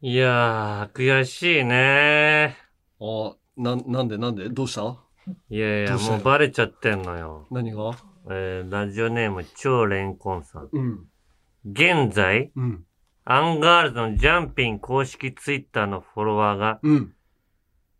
いやー、悔しいねあ、な、なんでなんで？どうした？いやいや、どうした？よもうバレちゃってんのよ。何が？えー、ラジオネーム超レンコンさん。うん。現在、うん。アンガールズのジャンピン公式ツイッターのフォロワーがうん。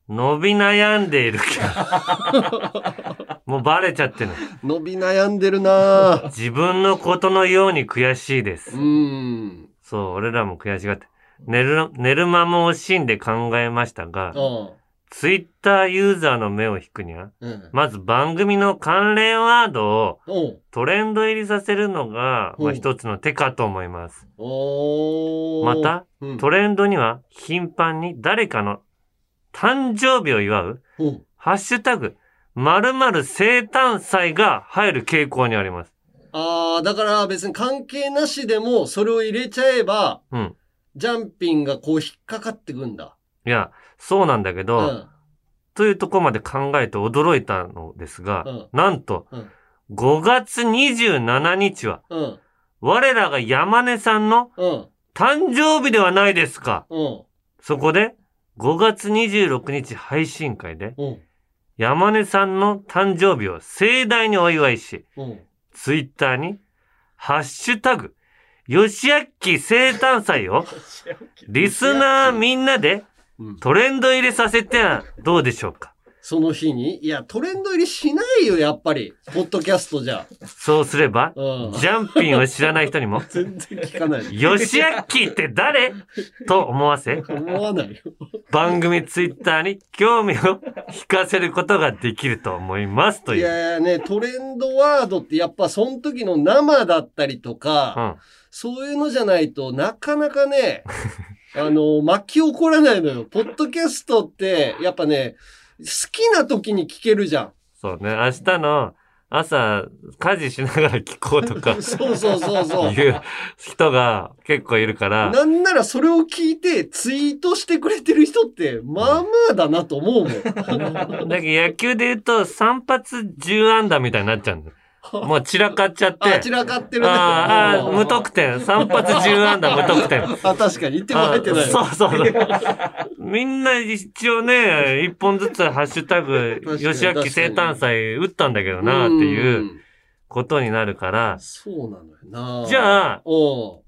伸び悩んでいるけど。もうバレちゃってるの。伸び悩んでるなぁ。自分のことのように悔しいです。うん。そう、俺らも悔しがって。寝る、寝る間も惜しんで考えましたが、あツイッターユーザーの目を引くには、うん。まず番組の関連ワードをトレンド入りさせるのが、まあ、うん一つの手かと思います。また、うんトレンドには頻繁に誰かの誕生日を祝う、うんハッシュタグ、〇〇生誕祭が入る傾向にあります。ああ、だから別に関係なしでもそれを入れちゃえば、うん。ジャンピンがこう引っかかってくんだ。いや、そうなんだけうど、ん。というところまで考えて驚いたのですが、うんなんと、うん5月27日は、うん。我らが山根さんのうん。誕生日ではないですか。うん。そこで、5月26日配信会で、うん。山根さんの誕生日を盛大にお祝いし、うん。ツイッターに、ハッシュタグ、よしあっき生誕祭を、リスナーみんなでうんトレンド入れさせてはどうでしょうか？その日に？いや、トレンド入りしないよ、やっぱり。ポッドキャストじゃ。そうすれば、うん。ジャンピンを知らない人にも、全然聞かない。よしあって誰？と思わせ、思わないよ。番組ツイッターに興味を引かせることができると思いますといいう。やいやね、トレンドワードってやっぱその時の生だったりとか、うん。そういうのじゃないとなかなかね、あの、巻き起こらないのよ。ポッドキャストって、やっぱね、好きな時に聞けるじゃん。そうね。明日の朝、家事しながら聞こうとか そうそうそうそう。いう人が結構いるから、なんならそれを聞いてツイートしてくれてる人って、まあまあだなと思うもん。だけど野球で言うと3発10安打みたいになっちゃうんだよ。もう散らかっちゃって。あ、散らかってるね。あーあー、無得点。3発10安打無得点。あ、確かに。言っても入ってない。あそうそうそう。みんな一応ね、一本ずつハッシュタグ、吉明生誕祭打ったんだけどな、っていううん。ことになるから、そうなのよな。じゃあこ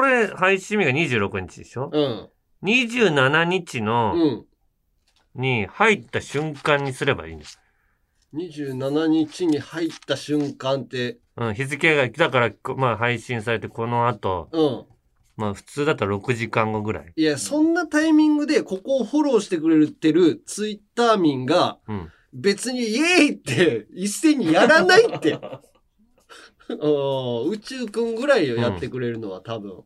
れ配信日が26日でしょ？うん。?27 日の、うん。に入った瞬間にすればいいんです。27日に入った瞬間って、うん、日付が、だから、こまあ配信されてこの後、うん。まあ普通だったら6時間後ぐらい。いや、そんなタイミングでここをフォローしてくれてるツイッター民が、うん。別にイエーイって一斉にやらないって。うん宇宙くんぐらいよ、やってくれるのは多分。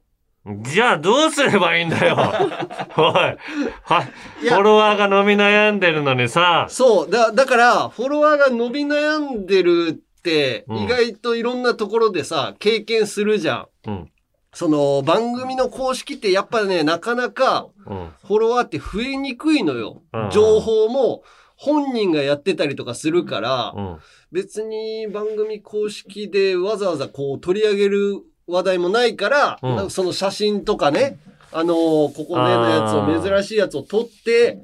じゃあどうすればいいんだよ おい。は、フォロワーが伸び悩んでるのにさ、そう。だ、だから、フォロワーが伸び悩んでるって、うん意外といろんなところでさ、経験するじゃん。うん。その、番組の公式ってやっぱね、なかなかうん。フォロワーって増えにくいのようん。情報も本人がやってたりとかするから、うん。別に番組公式でわざわざこう取り上げる話題もないから、うんその写真とかね、あのーここでのやつを、珍しいやつを撮って、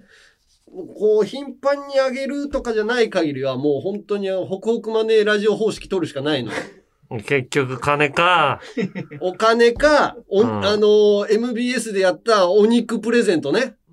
こう頻繁に上げるとかじゃない限りはもう本当にホクホクマネーラジオ方式取るしかないのよ。結局金か。お金か、おうんあのー MBS でやったお肉プレゼントね。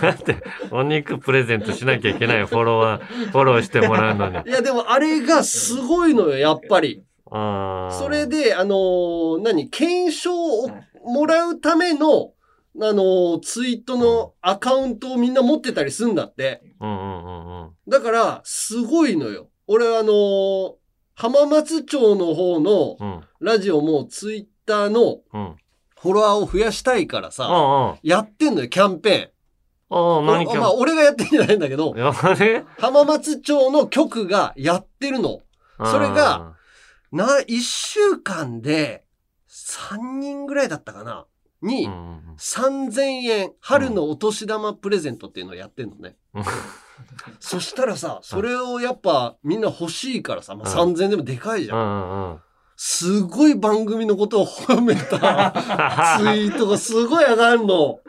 だって、お肉プレゼントしなきゃいけないよフォロワー、フォローしてもらうのに。いやでもあれがすごいのよ、やっぱり。あーそれで、あのー何、検証をもらうための、あのーツイートのアカウントをみんな持ってたりすんだって。うんうんうんうん。だから、すごいのよ。俺はあのー浜松町の方のうん。ラジオもツイッターのうん。フォロワーを増やしたいからさ、あやってんのよ、キャンペあ、ああ、ーン。何今まあ、俺がやってんじゃないんだけど、浜松町の局がやってるの。それが、な、一週間で、3人ぐらいだったかな？に、うんうんうん3000円、春のお年玉プレゼントっていうのをやってんのね。うんそしたらさ、それをやっぱみんな欲しいからさ、まあ、うん3000円でもでかいじゃん。うんうんうん。すごい番組のことを褒めた ツイートがすごい上がるの。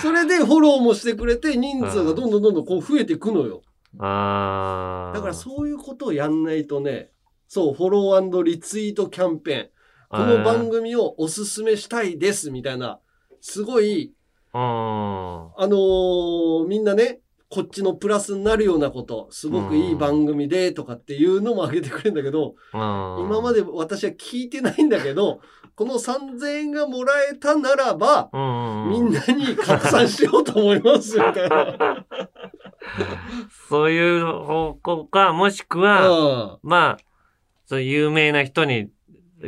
それでフォローもしてくれて人数がどんどんどんどんこう増えていくのよ。だからそういうことをやんないとね、そう、フォローリツイートキャンペーン。この番組をおすすめしたいですみたいな、すごい、うん。あのーみんなね、こっちのプラスになるようなこと、すごくいい番組でとかっていうのもあげてくれるんだけど、今今まで私は聞いてないんだけど、この3000円がもらえたならば、みんなに拡散しようと思います、みたいな。そういう方向か、もしくは、うんまあ、そう有名な人に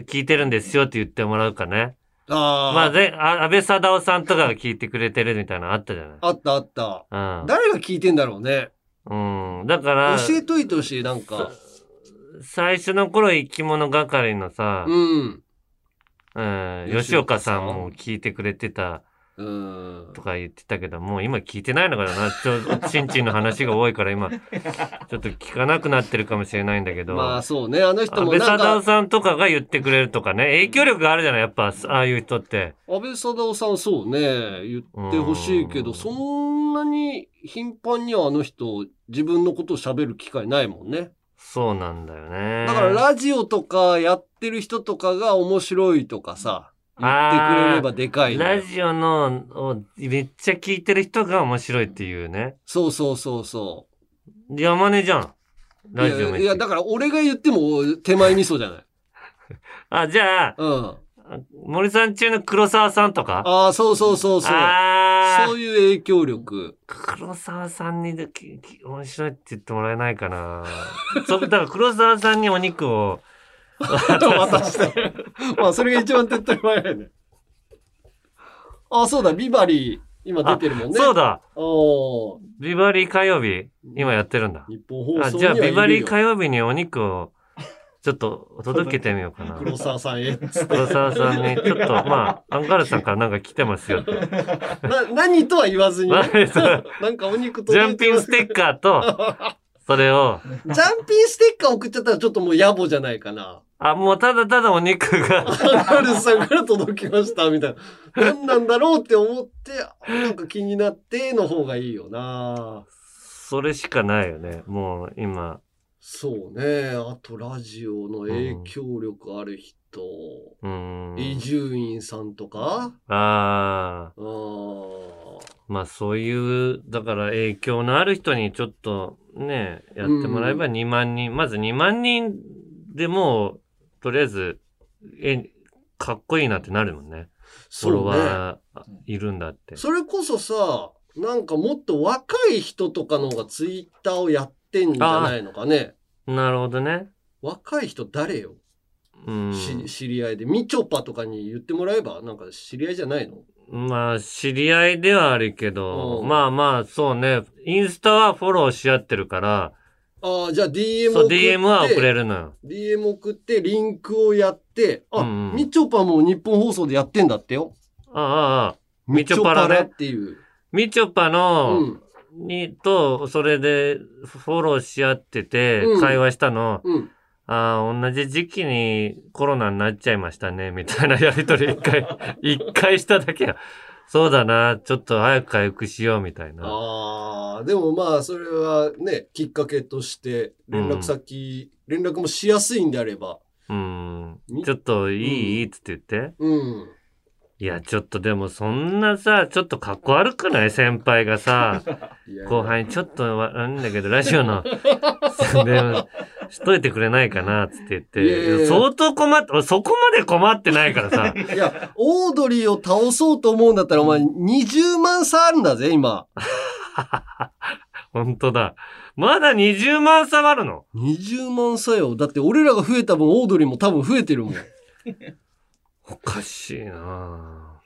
聞いてるんですよって言ってもらうかね。あーまあ、で、あ安倍貞夫さんとかが聞いてくれてるみたいなのあったじゃない。あったあった。うん。誰が聞いてんだろうね。うん。だから、教えといてほしい、なんか。最初の頃生き物係のさ、うん。うん、吉吉岡さんも聞いてくれてたうん。とか言ってたけど、もう今聞いてないのかな。ちょ、ちんちんの話が多いから今、ちょっと聞かなくなってるかもしれないんだけど。まあそうね、あの人安倍もなんか、貞夫さんとかが言ってくれるとかね、影響力があるじゃない、やっぱ、ああいう人って。安倍貞夫さんそうね、言ってほしいけど、うんそんなに頻繁にはあの人、自分のことを喋る機会ないもんね。そうなんだよね。だからラジオとかやってる人とかが面白いとかさ、言ってくれればでかいラジオのをめっちゃ聞いてる人が面白いっていうね。そうそうそうそ山根じゃん。う。ラジオめっちゃ。いやだから俺が言っても手前味噌じゃない。あ、じゃあ、うん。森さん中の黒沢さんとか？ああ、そうそうそうそう。あそういう影響力。黒沢さんに面白いって言ってもらえないかな。そ だから黒沢さんにお肉を、渡して。まあ、それが一番手っ取り早いね。あ、そうだ、ビバリー、今出てるもんね。そうだビバリー火曜日今やってるんだ。日本放あ、送にじゃあビバリーか火曜日にお肉をちょっと届けてみようかな。黒沢さんへ。黒沢さんに、ちょっと、まあ、アンガールズさんからなんか来てますよと。ジな、何とは言わずになんかお肉ャンピンス。テッカーと、それを、ジャンピンステッカー送っちゃったらちょっともう野暮じゃないかな。あ、もうただただお肉が、アンガールズさんから届きました、みたいな。何なんだろうって思って、なんか気になっての方がいいよな。それしかないよね。もう今。そうね。あと、ラジオの影響力ある人。うーん。伊集院さんとか？ああ。まあそういう、だから影響のある人にちょっとね、やってもらえば2万人、まず2万人でもう、とりあえず、え、かっこいいなってなるもんね。フォロ。ワーいるんだって。それこそさ、なんかもっと若い人とかの方がツイッターをやってんじゃないのかね。なるほどね。若い人誰よ、うん。し知り合いで。みちょぱとかに言ってもらえば、なんか知り合いじゃないの？まあ、知り合いではあるけど、うんまあまあ、そうね。インスタはフォローし合ってるから、ああ、じゃあ DM そう、送って。DM は送れるのよ。DM 送って、リンクをやって、あ、うんうんみちょぱも日本放送でやってんだってよ。ああ、ああ。みちょぱらねみちょっていう。みちょぱの、うん。に、と、それで、フォローし合っててう、ん会話したの、うん。ああ、同じ時期にコロナになっちゃいましたね、みたいなやりとり一回、一回しただけや。そうだな、ちょっと早く回復しよう、みたいな。ああ、でもまあ、それはね、きっかけとして、連絡先、連絡もしやすいんであれば。うんみ。ちょっといい、つって言って。うん。いや、ちょっとでもそんなさ、ちょっと格好悪くない？先輩がさ、後輩にちょっと悪いんだけど、ラジオの宣伝をしといてくれないかな、つって言って。いやいやいや相当困って、俺そこまで困ってないからさ。いや、オードリーを倒そうと思うんだったら、お前20万差あるんだぜ、今。本当だ。まだ20万差あるの？20万差よ。だって俺らが増えた分、オードリーも多分増えてるもん。おかしいな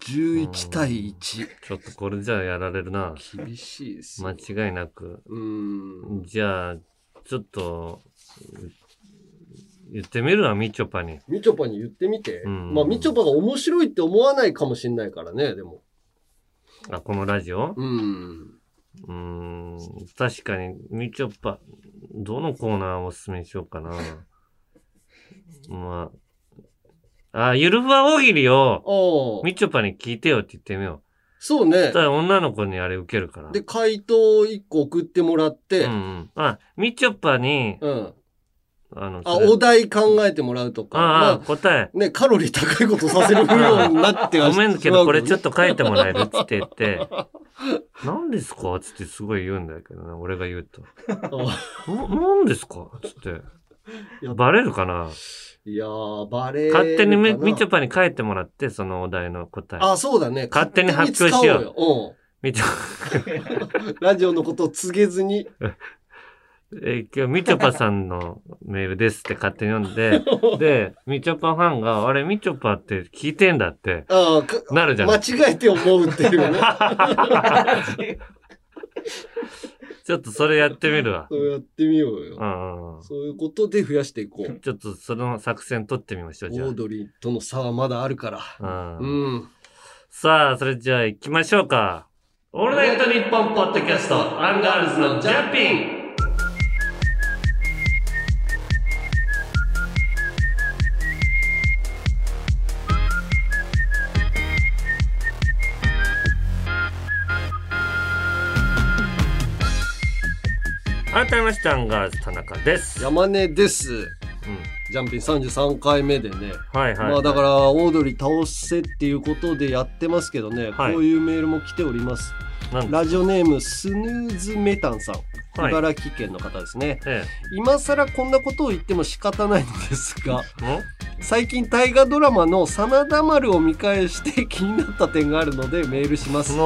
11対1。ちょっとこれじゃあやられるな。厳しいですよ。間違いなく。うん。じゃあ、ちょっと、言ってみるわ、みちょぱに。みちょぱに言ってみて。うんまあ、みちょぱが面白いって思わないかもしんないからね、でも。あ、このラジオ？うん。うーん、確かに、みちょぱ、どのコーナーをおすすめにしようかな。まあ、あ、ゆるふわ大喜利を、みちょぱに聞いてよって言ってみよう。そうねそした。ら女の子にあれ受けるから。で、回答1個送ってもらっうて、んうん。あ、みちょぱに、うん。あの、あ、お題考えてもらうとか。ああ、ま答え。あ、ね、カロリー高いことさせるようになっては ごめんけど、これちょっと。と書いてもらえるっつって言って、何ですかつってすごい言うんだけどな、俺が言うと。な何ですかつってや。バレるかな？いやー、バレー。勝手にみみちょぱに書いてもらって、そのお題の答え。あ、そうだね。勝手に発表しよう勝手に使おうよ。みちょ、うん。ラジオのことを告げずに。え今日みちょぱさんのメールですって勝手に読んで、で、みちょぱファンが、あれみちょぱって聞いてんだって、ああ、かなるじゃん間。違えて思うっていうね。ちょっとそれやってみるわ。そうやってみようよ。うんうんそういうことで増やしていこう。ちょっとその作戦取ってみましょう、じゃオードリーとの差はまだあるから。あ。ううんん。さあ、それじゃあ行きましょうか。オールナイトニッポンポッドキャスト、アンガールズのジャンピン改めましてアンガールズ田中です。山根です。うん。ジャンピン33回目でね。はいはい。まあだから、オードリー倒せっていうことでやってますけどね、はいこういうメールも来ております。なんだラジオネーム、スヌーズメタンさん。はい。茨城県の方ですね。え今更こんなことを言っても仕方ないのですが、最近大河ドラマの真田丸を見返して気になった点があるのでメールします。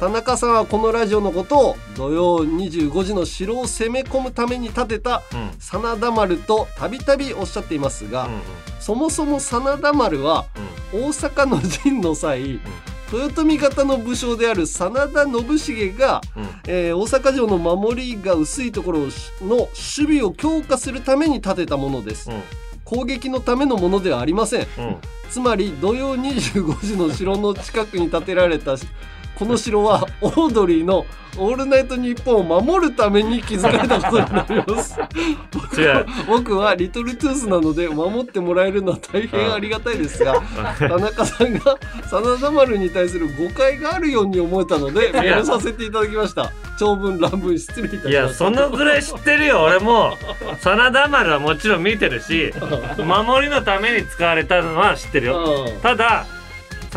田中さんはこのラジオのことを土曜25時の城を攻め込むために建てたうん。真田丸とたびたびおっしゃっていますが、うんうん。そもそも真田丸は大阪の陣の際、豊臣方の武将である真田信繁が、うん。うんえー大阪城の守りが薄いところの守備を強化するために建てたものです。うん。攻撃のためのものではありません。うん。つまり土曜25時の城の近くに建てられたこの城はオードリーの「オールナイトニッポン」を守るために築かれたことになります違う。僕はリトルトゥースなので守ってもらえるのは大変ありがたいですが 田中さんが真田丸に対する誤解があるように思えたのでメールさせていただきました長文乱文失礼いたしましたいや、そのぐらい知ってるよ、俺も。真田丸はもちろん見てるし、守りのために使われたのは知ってるよ。うんただ、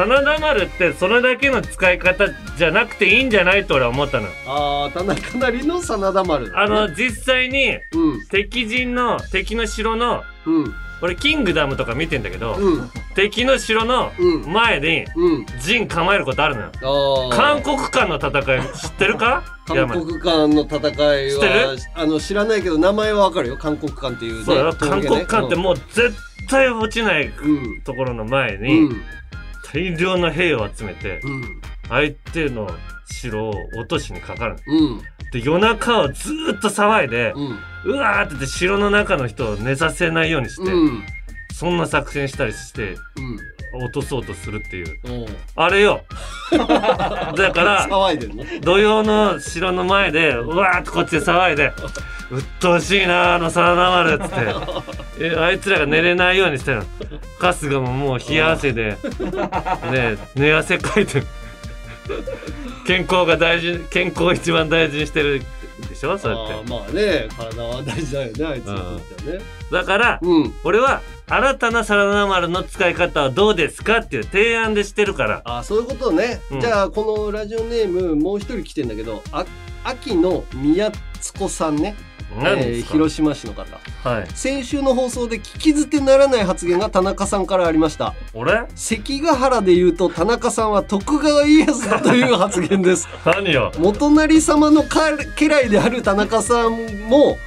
真田丸ってそれだけの使い方じゃなくていいんじゃないと俺は思ったの。ああ田中なりの真田丸だね。あの、実際にうん。敵陣の、敵の城の、うん。俺キングダムとか見てんだけど、うん。敵の城のうん。前にうん。陣構えることあるのよ。あ韓国間の戦い知ってるか？韓国間の戦い知って はあの知らないけど名前はわかるよ。韓国間っていうねそうよ、韓国間ってもう絶対落ちないうん。ところの前うに、ん大量の兵を集めて、うん。相手の城を落としにかかるのうん。で夜中をずーっと騒いで、うん。うわーって言って城の中の人を寝させないようにして、うん。そんな作戦したりしてうん落とそうとするっていう。あれよ。だから騒いでんの？土曜の城の前でうわーってこっちで騒いで「うっとうしいなあの真田丸」っつって。えあいつらが寝れないようにしてるの。春日ももう冷や汗でね寝汗かいてる。健康が大事健康を一番大事にしてるでしょ？そうやあって。ーまあね体は大事だよねあいつにとってはね。だからうん。俺は新たな真田丸の使い方はどうですかっていう提案でしてるから。あそういうことね、うん。じゃあこのラジオネームもう一人来てんだけどあ秋の宮津子さんね、えー広島市の方。はい。先週の放送で聞き捨てならない発言が田中さんからありました。俺？関ヶ原で言うと田中さんは徳川家康だという発言です。何よ？元成様のか家来である田中さんも、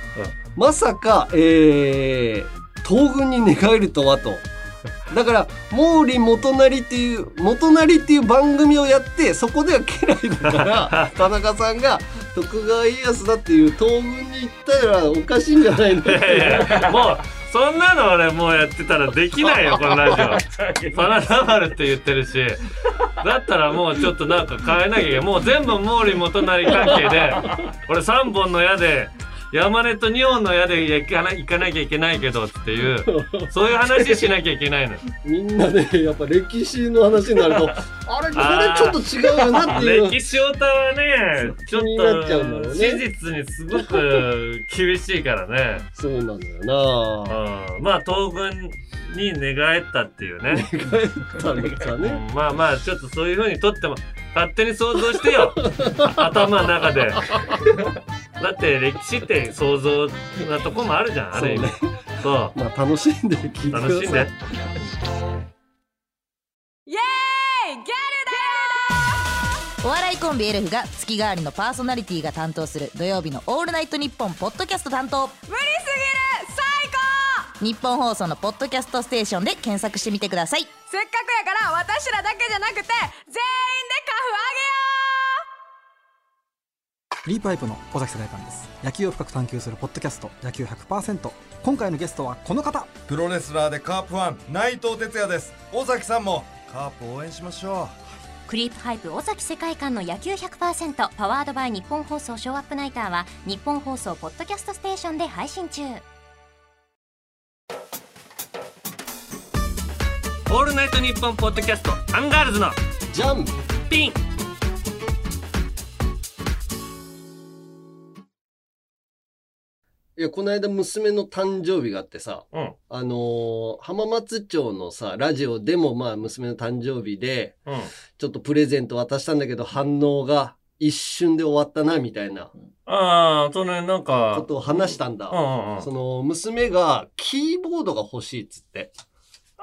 まさか、えー、東軍に寝返るとはと。だから毛利元就っていう元就っていう番組をやってそこでは家来だから 田中さんが徳川家康だっていう東軍に行ったらおかしいんじゃないのもうそんなの俺もうやってたらできないよこのラジオ。真田丸って言ってるし。だったらもうちょっとなんか変えなきゃいけない。もう全部毛利元就関係で俺3本の矢で山根と日本の矢で行かな行かなきゃいけないけどっていう、そういう話しなきゃいけないの。みんなねやっぱ歴史の話になると あれこれちょっと違うよなっていう歴史オタはね、ちょっとうね史実にすごく厳しいからね。そうなんだよなうん、まあ東軍に寝返ったっていうね。帰ったのかね。うんまあまあちょっとそういう風にとっても勝手に想像してよ。頭の中で。だって歴史って想像なとこもあるじゃんある意味。そうね。そう。まあ楽しんで聞いてください。楽しんで。イエーイギャルだよお笑いコンビエルフが月替わりのパーソナリティが担当する土曜日の「オールナイトニッポン」ポッドキャスト担当。無理すぎる。最日本放送のポッドキャストステーションで検索してみてください。高せっかくやから私らだけじゃなくて全員でカフフリーパイプの尾崎世代観です。野球を深く探求するポッドキャスト。野球100%今回のゲストはこの方。プロレスラーでカープファン内藤哲也です。尾崎さんもカープ応援しましょクリープハイプ尾崎世界観の野球100%パワードバイ日本放送ショーアップナイターは日本放送ポッドキャストステーションで配信中オールナイトニッポンポッドキャストアンガールズのジャンピン。いやこの間娘の誕生日があってさうん。あのー浜松町のさラジオでもまあ娘の誕生日でうん。ちょっとプレゼント渡したんだけど反応が一瞬で終わったなみたいなああそれなんかことを話したんだ、うんうんうん。その娘がキーボードが欲しいっつって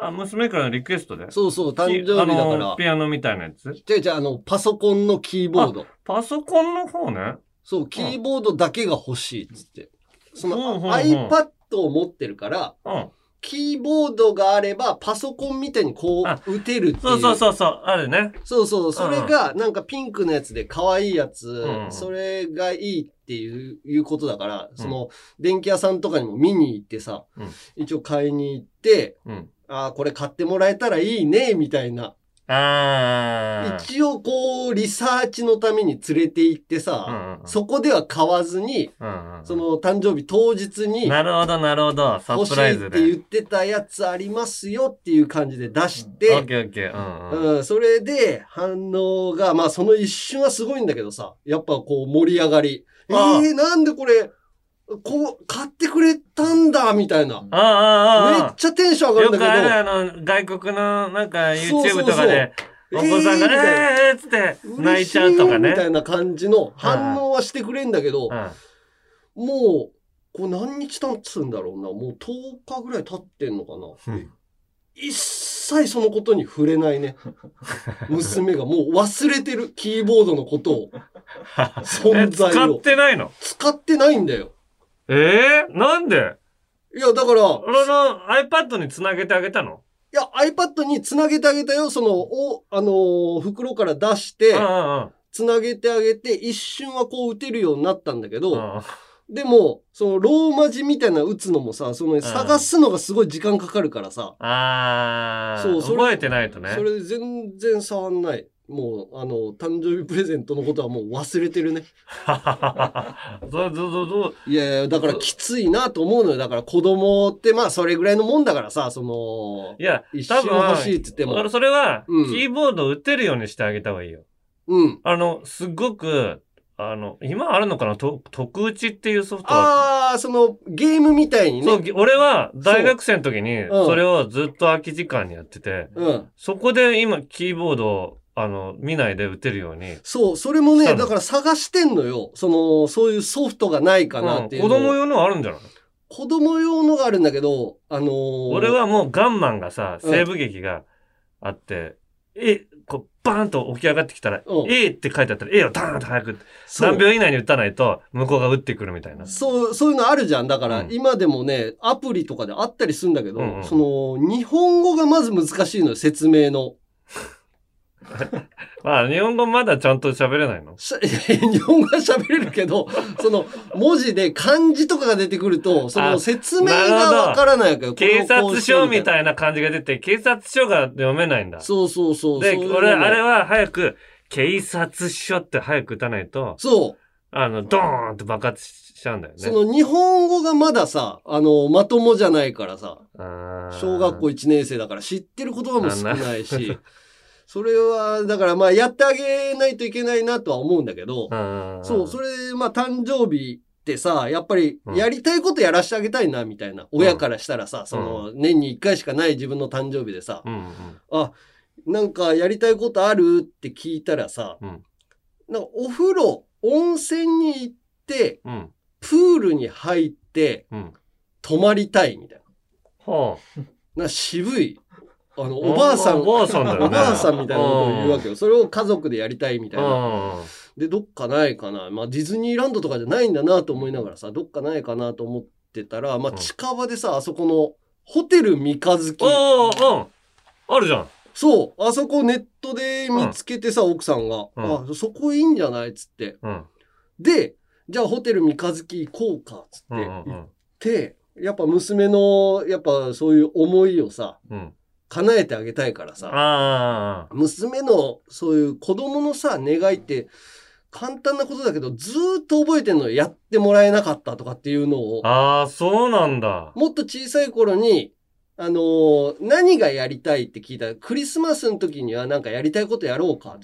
あ娘からのリクエストで？そうそう誕生日だかあのらピアノみたいなやつ？違う違うあのパソコンのキーボード。パソコンの方ね。そうキーボードだけが欲しいっつって。そのうんうんう。ん iPad を持ってるからうん。キーボードがあればパソコンみたいにこあう打てるっていう。そうそうそうそうあるね。そうそう、それがなんかピンクのやつで可愛いやつ、ん。それがいいっていういうことだから、その電気屋さんとかにも見に行ってさ、うん。一応買いに行って、うんああ、これ買ってもらえたらいいね、みたいな。ああ一応こう、リサーチのために連れて行ってさ、うんうんうん。そこでは買わずに、うんうんその誕生日当日になるほどなるほど。サ欲しプライズで。いって言ってたやつありますよっていう感じで出しオッて、ケーオッケー。うんうん。うん、それで反応が、まあその一瞬はすごいんだけどさ、やっぱこう盛り上がり。えー、なんでこれ、こう、買ってくれたんだ、みたいな。ああああああめっちゃテンション上がるよくんだけど、あるあの外国のなんか YouTube とかでお子さんがえーみたいな「えー!」っつって泣いちゃうとかねみたいな感じの反応はしてくれんだけど、うんもう、これ何日経つんだろうな。もう10日ぐらい経ってんのかな。うん一切そのことに触れないね。娘がもう忘れてる、キーボードのことを。存え在を使ってないの？使ってないんだよ。えー、なんで？いや、だから、俺の iPad につなげてあげたの？いや、iPad につなげてあげたよ。その、お、あのー袋から出してうん、うんつなげてあげて、一瞬はこう打てるようになったんだけど、でも、その、ローマ字みたいな打つのもさ、その、探すのがすごい時間かかるからさ、あー。そうそれ覚えてないとね。それで全然触んない。もう、あの、誕生日プレゼントのことはもう忘れてるね。そうそうそうそういやいや、だからきついなと思うのよ。だから子供ってまあそれぐらいのもんだからさ、その、いや一多分瞬欲しいって言っても俺。それは、うんキーボード打てるようにしてあげた方がいいようん。あのすごくあの今あるのかな？と特打ちっていうソフトがああ、その、ゲームみたいにそうね。、俺は大学生の時にうんそれをずっと空き時間にやってて、うん。そこで今キーボードをあの見ないで打てるように、そう、それもね、だから探してんのよ。その、そういうソフトがないかなっていう。うん子供用のあるんじゃない、子供用のがあるんだけど、あのー俺、はもうガンマンがさうん西部劇があって、えこうバーンと起き上がってきたら、うん A って書いてあったら A をダーンと早く何秒以内に打たないと向こうが打ってくるみたいな。そう、そういうのあるじゃん。だから、うん今でもね、アプリとかであったりするんだけど、うんうんその、日本語がまず難しいのよ、説明の。まあ日本語まだちゃんと喋れないの？日本語は喋れるけど、その、文字で漢字とかが出てくると、そのあ説明がわからないわけよ。警察署みいたいな感じが出て、警察署が読めないんだ。そうそうそう。で、そういうの俺、あれは早く、警察署って早く打たないと、そあの、ドーンって爆発しちゃうんだよね。その日本語がまださ、あの、まともじゃないからさ、小学校1年生だから知ってる言葉も少ないし、それは、だからまあやってあげないといけないなとは思うんだけど、うんそう、それ、まあ誕生日ってさ、やっぱりうんやりたいことやらしてあげたいな、みたいな。親からしたらさ、その、年に1回しかない自分の誕生日でさ。あ、なんかやりたいことあるって聞いたらさ、うんなんかお風呂、温泉に行って、うん。プールに入ってうん。泊まりたいみたいはな。なんか渋い。あの、あ。おばあさん、おばあさんだよね。おばあさんみたいなことを言うわけよ。それを家族でやりたいみたいな。うん。で、どっかないかな。まあ、ディズニーランドとかじゃないんだなと思いながらさ、どっかないかなと思ってたら、まあ、うん近場でさ、あそこの、ホテル三日月。おーうん。あるじゃん。そう、あそこネットで見つけてさ、奥さんが、うんあ、そこいいんじゃない？っつって。うん。で、じゃあホテル三日月行こうか、つってうんう言っんて、やっぱ娘の、やっぱそういう思いをさ、うん。うん。叶えてあげたいからさ、ああ。娘のそういう子供のさ、願いって、簡単なことだけど、ずーっと覚えてんのよ。やってもらえなかったとかっていうのを、ああ、そうなんだ。もっと小さい頃に、あのー何がやりたいって聞いたら、クリスマスの時にはなんかやりたいことやろうかっ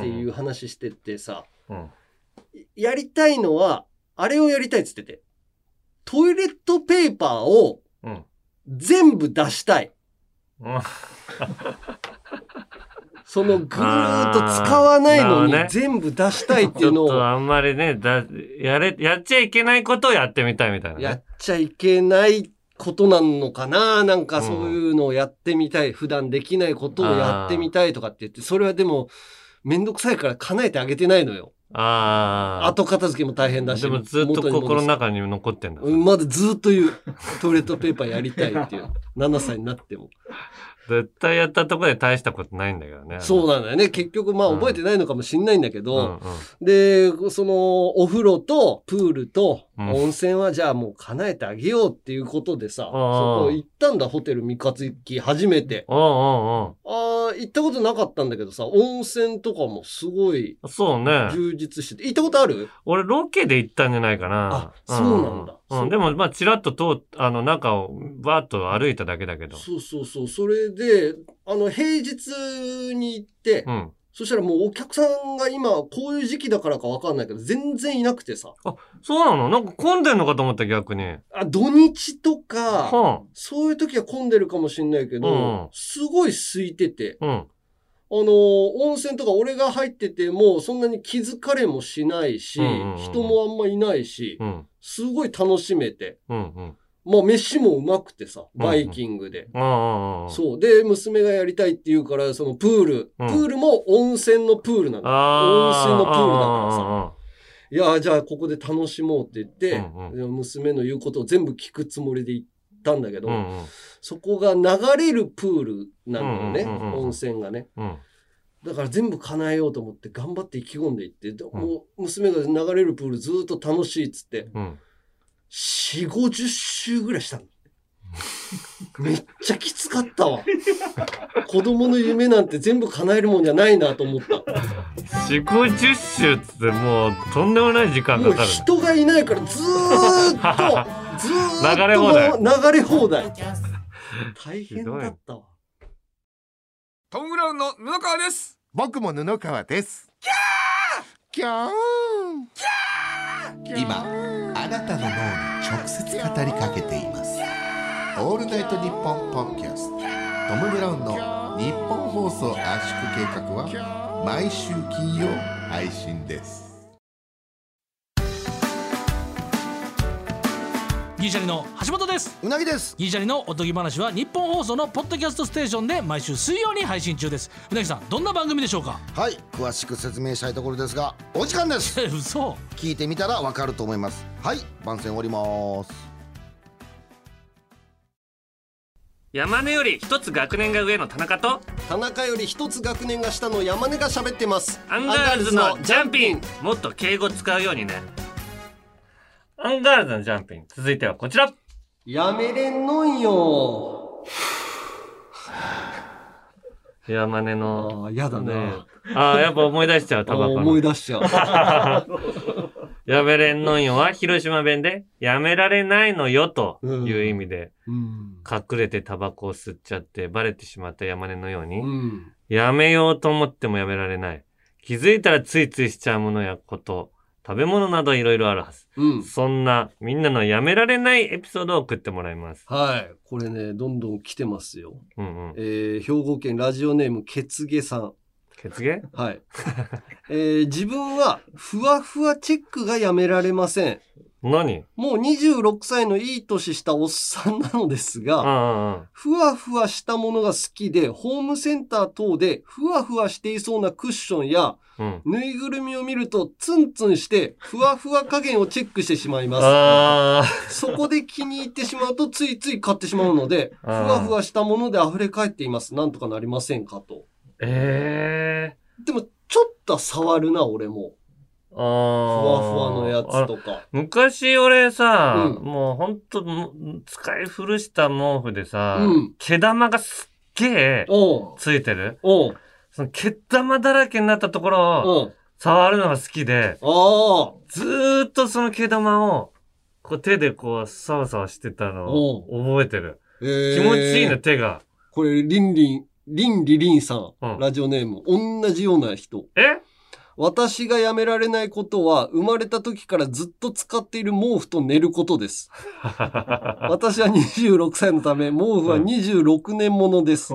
ていう話しててさ、うん。やりたいのは、あれをやりたいっつってて、トイレットペーパーをうん。全部出したい。うん。そのぐーっと使わないのに全部出したいってちいうのをょっとあんまりね、だ、やれ、やっちゃいけないことをやってみたいみたいなね。やっちゃいけないことなのかな？なんかそういうのをやってみたい。普段できないことをやってみたいとかって言って、それはでも、めんどくさいから叶えてあげてないのよ。ああ。後片付けも大変だし。でもずっと心の中に残ってんだ。うんまだずっと言う。トイレットペーパーやりたいっていう。7歳になっても。絶対やったところで大したことないんだけどね。そうなんだよね。結局まあうん覚えてないのかもしんないんだけうんど、で、そのお風呂とプールとうん温泉はじゃあもう叶えてあげようっていうことでさ、そこ行ったんだ、ホテル三日月初めて。ああ、行ったことなかったんだけどさ、温泉とかもすごいうん。そうね。充実してて。行ったことある？俺ロケで行ったんじゃないかな。あそうなんだうん。でもまあチラッと通っあの中をバーッと歩いただけだけど。そうそうそう。それで、あの、平日に行って、うん。そしたらもうお客さんが今、こういう時期だからかわかんないけど、全然いなくてさ。そうなの？なんか混んでんのかと思った逆に。あ、土日とか、はそういう時は混んでるかもしんないけど、うんすごい空いてて、あ。うん。あのー温泉とか俺が入ってても、そんなに気づかれもしないし、うんうんうん人もあんまいないし、うん。すごい楽しめて、うん。うん。まあ飯もうまくてさ、バイキングで。そう。で、娘がやりたいって言うから、そのプール、うんプールも温泉のプールなの。温泉のプールだからさ。あいや、じゃあここで楽しもうって言って、娘の言うことを全部聞くつもりで行ったんだけど。そこが流れるプールなのよね、温泉がね。うん。だから全部叶えようと思って頑張って意気込んでいって、でもう娘が流れるプールずっと楽しいっつって、うん。4、50周ぐらいしたの。めっちゃきつかったわ。子供の夢なんて全部叶えるもんじゃないなと思った。四五十周っつってもうとんでもない時間かかる。人がいないからずーっと、ずーっと流れ放題流れ放題。大変だったわ。トム・ブラウンの布川です僕も布川ですキャー今あなたの脳に直接語りかけています。オールナイトニッポンポッキャスト。トム・ブラウンの日本放送圧縮計画は毎週金曜配信です。ギリシャリの橋本です。うなぎです。ギリシャリのおとぎ話は日本放送のポッドキャストステーションで毎週水曜に配信中です。うなぎさんどんな番組でしょうか？はい詳しく説明したいところですがお時間です。え 嘘。聞いてみたらわかると思います。はい番宣終わります。山根より一つ学年が上の田中と田中より一つ学年が下の山根が喋ってます。アンガールズのジャンピン。もっと敬語使うようにね。アンガールズのジャンピン。続いてはこちら。やめれんのんよ。山根の。ああ、やだな。ねああ、やっぱ思い出しちゃう、タバコの。思い出しちゃう。やめれんのんよは広島弁で、やめられないのよという意味で、隠れてタバコを吸っちゃってバレてしまった山根のように、やめようと思ってもやめられない。気づいたらついついしちゃうものやこと、食べ物などいろいろあるはず。そんなみんなのやめられないエピソードを送ってもらいます。はい。これね、どんどん来てますよ。うんうん。えー兵庫県ラジオネーム、ケツゲさん。ケツゲ？はい。えー自分は、ふわふわチェックがやめられません。何？もう26歳のいい年したおっさんなのですが、ふわふわしたものが好きで、ホームセンター等でふわふわしていそうなクッションや、うん。ぬいぐるみを見るとツンツンして、ふわふわ加減をチェックしてしまいます。あそこで気に入ってしまうとついつい買ってしまうので、ふわふわしたもので溢れ返っています。なんとかなりませんかと。えでも、ちょっと触るな、俺も。ふわふわふわのやつとか。昔俺さ、うもうほんと、も使い古した毛布でさ、うん。毛玉がすっげえついてる。その毛玉だらけになったところを触るのが好きで、ずーっとその毛玉をこう手でこう、さわさわしてたのを覚えてる。えー。気持ちいいね、手が。これ、リンリン、リンリリンさん、ラジオネーム、同じような人。え？私がやめられないことは、生まれた時からずっと使っている毛布と寝ることです。私は26歳のため、毛布は26年ものです。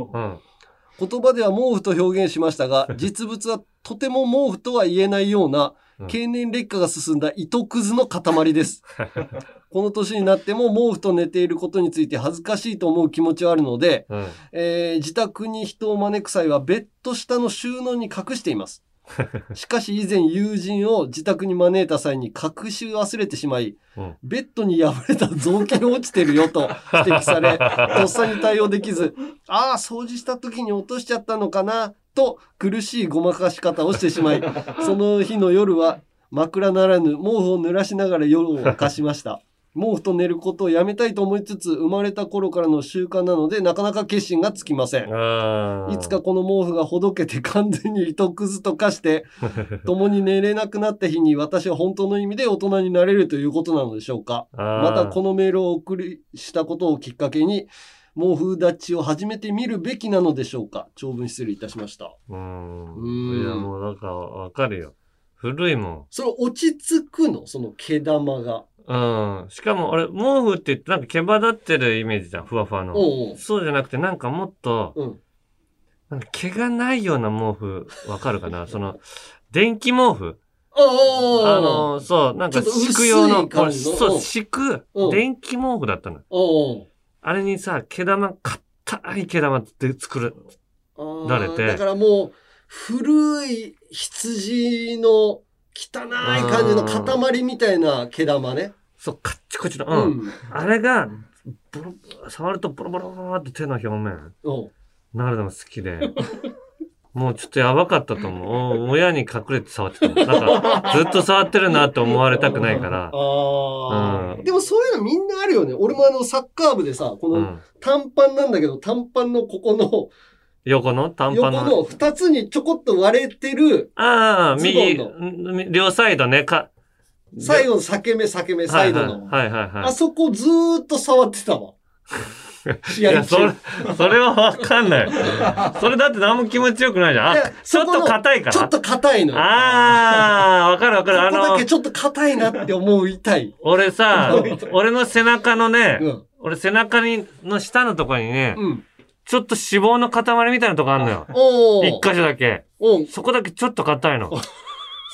言葉では毛布と表現しましたが、実物はとても毛布とは言えないような、経年劣化が進んだ糸くずの塊です。この年になっても毛布と寝ていることについて恥ずかしいと思う気持ちはあるので、えー自宅に人を招く際はベッド下の収納に隠しています。しかし以前友人を自宅に招いた際に隠し忘れてしまい、ベッドに破れた雑巾落ちてるよと 指摘され、とっさに対応できず、ああ、掃除した時に落としちゃったのかな、と苦しいごまかし方をしてしまい、その日の夜は枕ならぬ毛布を濡らしながら夜を明かしました。毛布と寝ることをやめたいと思いつつ、生まれた頃からの習慣なので、なかなか決心がつきません。いつかこの毛布がほどけて完全に糸くずと化して、共に寝れなくなった日に私は本当の意味で大人になれるということなのでしょうか。またこのメールをお送りしたことをきっかけに、毛布立ちを始めてみるべきなのでしょうか。長文失礼いたしました。うん。いや、もうなんかわかるよ。古いもそれ落ち着くのその毛玉が。ん。うん。しかも俺、毛布って言ってなんか毛羽立ってるイメージじゃん、ふわふわの。おうおうそうじゃなくてなんかもっと、うんなんか毛がないような毛布、わかるかな？その、電気毛布おあの、そう、なんか敷く用の、のそうう、ん敷くうん電気毛布だったの。あれにさ、毛玉、硬い毛玉って作る、られて。だからもう、古い羊の汚い感じの塊みたいな毛玉ね。そう、カッチコチの。うん。うんあれが、ボロ触るとボロボロボロって手の表面、うんなるのが好きで。もうちょっとやばかったと思う。お親に隠れて触ってたもん。なんか、ずっと触ってるなって思われたくないから。あうんでもそういうのみんなあるよね。俺もあのサッカー部でさ、このうん短パンなんだけど、短パンのここの、横の短パ横ンの。の二つにちょこっと割れてる、ああ、右、両サイドね、か。最後の裂け目裂け目、サイドの。はいはいはいはい。あそこずーっと触ってたわ。試 合いや、それ中。、それはわかんない。それだって何も気持ちよくないじゃん。あちょっと硬いから。ちょっと硬いのよ。ああ、わかるわかる。あのここだけ、ちょっと硬いなって思いたい。俺さうん、俺の背中のね、うん俺背中に、の下のところにね、うんちょっと脂肪の塊みたいなとこあんのよ。おー一箇所だけ。そこだけちょっと硬いの。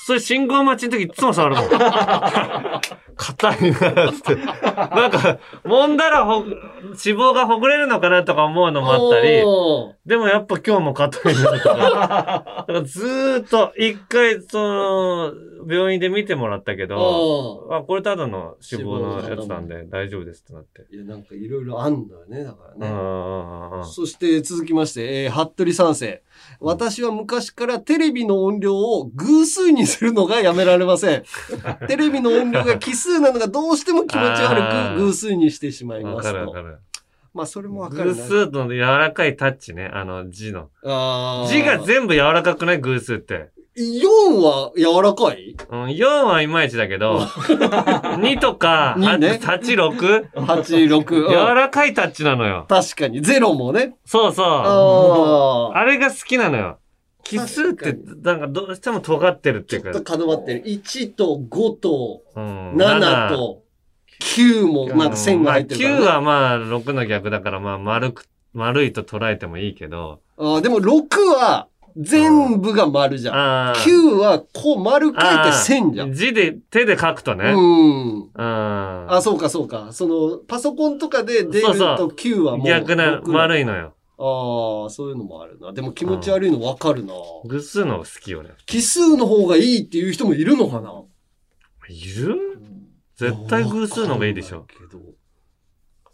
それ信号待ちの時いつも触るもん。硬いなって。なんか、揉んだらほ、脂肪がほぐれるのかなとか思うのもあったり、おでもやっぱ今日も硬いなとか。だからずーっと一回、その、病院で見てもらったけど、あ、これただの脂肪のやつなんで大丈夫ですってなって。いや、なんかいろいろあんのよね、だからね。うんそして続きまして、えー、服部三世。私は昔からテレビの音量を偶数にするのがやめられません。テレビの音量が奇数なのがどうしても気持ちあ悪ーく偶数にしてしまいわますと。まあ、それもわかるな。偶数の柔らかいタッチね、あの字の。字が全部柔らかくない？偶数って。4は柔らかい？うん、4はいまいちだけど、2とか、二ね8、6? 8、6。柔らかいタッチなのよ。確かに。ゼロもね。そうそう。ああれが好きなのよ。奇数って、なんかどうしても尖ってるっていうか。ちょっと角張ってる。1と5とうん7と9もまだ線が入ってるから、ねまあ、9はまあ6の逆だからまあ丸く、丸いと捉えてもいいけど。あーでも6は全部が丸じゃん。あー9はこう丸書いて線じゃん。字で、手で書くとね。うん。うん。あ、そうかそうか。その、パソコンとかで出るとう9はもう。逆な、6丸いのよ。ああ、そういうのもあるな。でも気持ち悪いのわかるな。偶数の好き俺。奇数の方がいいっていう人もいるのかないる？絶対偶数の方がいいでしょ。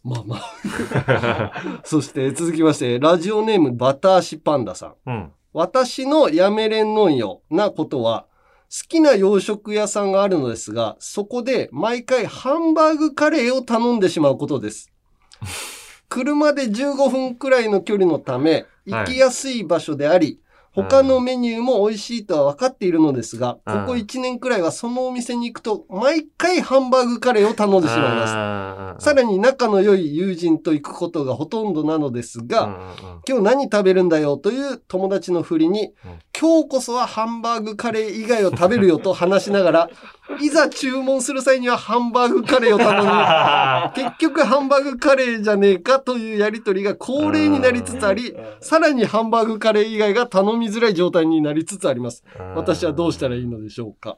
まあまあ。そして続きまして、ラジオネームバタ足パンダさん。うん。私のやめれんのんよなことは、好きな洋食屋さんがあるのですが、そこで毎回ハンバーグカレーを頼んでしまうことです。車で15分くらいの距離のため、行きやすい場所であり、他のメニューも美味しいとは分かっているのですが、うん。ここ1年くらいはそのお店に行くと、毎回ハンバーグカレーを頼んでしまいます。さらに仲の良い友人と行くことがほとんどなのですが、今日何食べるんだよという友達の振りに、今日こそはハンバーグカレー以外を食べるよと話しながら、いざ注文する際にはハンバーグカレーを頼み、結局ハンバーグカレーじゃねえかというやりとりが恒例になりつつあり、さらにハンバーグカレー以外が頼みづらい状態になりつつあります。私はどうしたらいいのでしょうか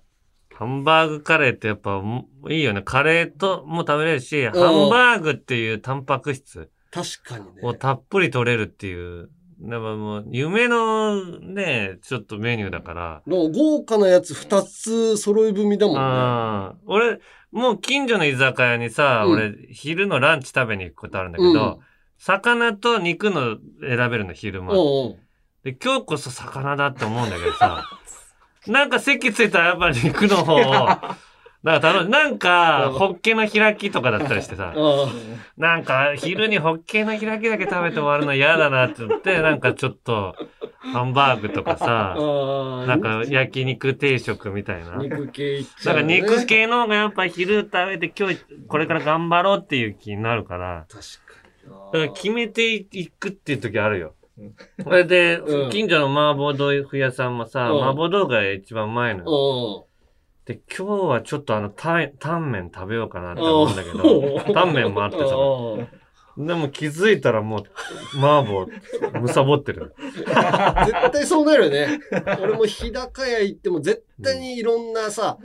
ハンバーグカレーってやっぱもいいよね。カレーとも食べれるし、ハンバーグっていうタンパク質確かにね。をたっぷり取れるっていう。でももう夢のね、ちょっとメニューだから。もう豪華なやつ2つ揃い踏みだもんね。俺、もう近所の居酒屋にさ、うん俺、昼のランチ食べに行くことあるんだけど、うん魚と肉の選べるの、昼間。うんうんで、今日こそ魚だって思うんだけどさ、なんか席ついたらやっぱ肉の方を、なんか楽しなんか、ホッケの開きとかだったりしてさ、なんか昼にホッケの開きだけ食べて終わるの嫌だなって言って、なんかちょっと、ハンバーグとかさ、なんか焼肉定食みたいな。肉系いっちなんか。肉系の方がやっぱ昼食べて今日これから頑張ろうっていう気になるから。確だから決めていくっていう時あるよ。それで、うん。近所の麻婆豆腐屋さんもさ、うん。麻婆豆腐が一番うまいので、今日はちょっとあの、タン、タンメン食べようかなって思うんだけうど、ん タンメンもあってさ。でも気づいたらもう、麻婆、むさぼってる。絶対そうなるよね。俺も日高屋行っても絶対にいろんなさ、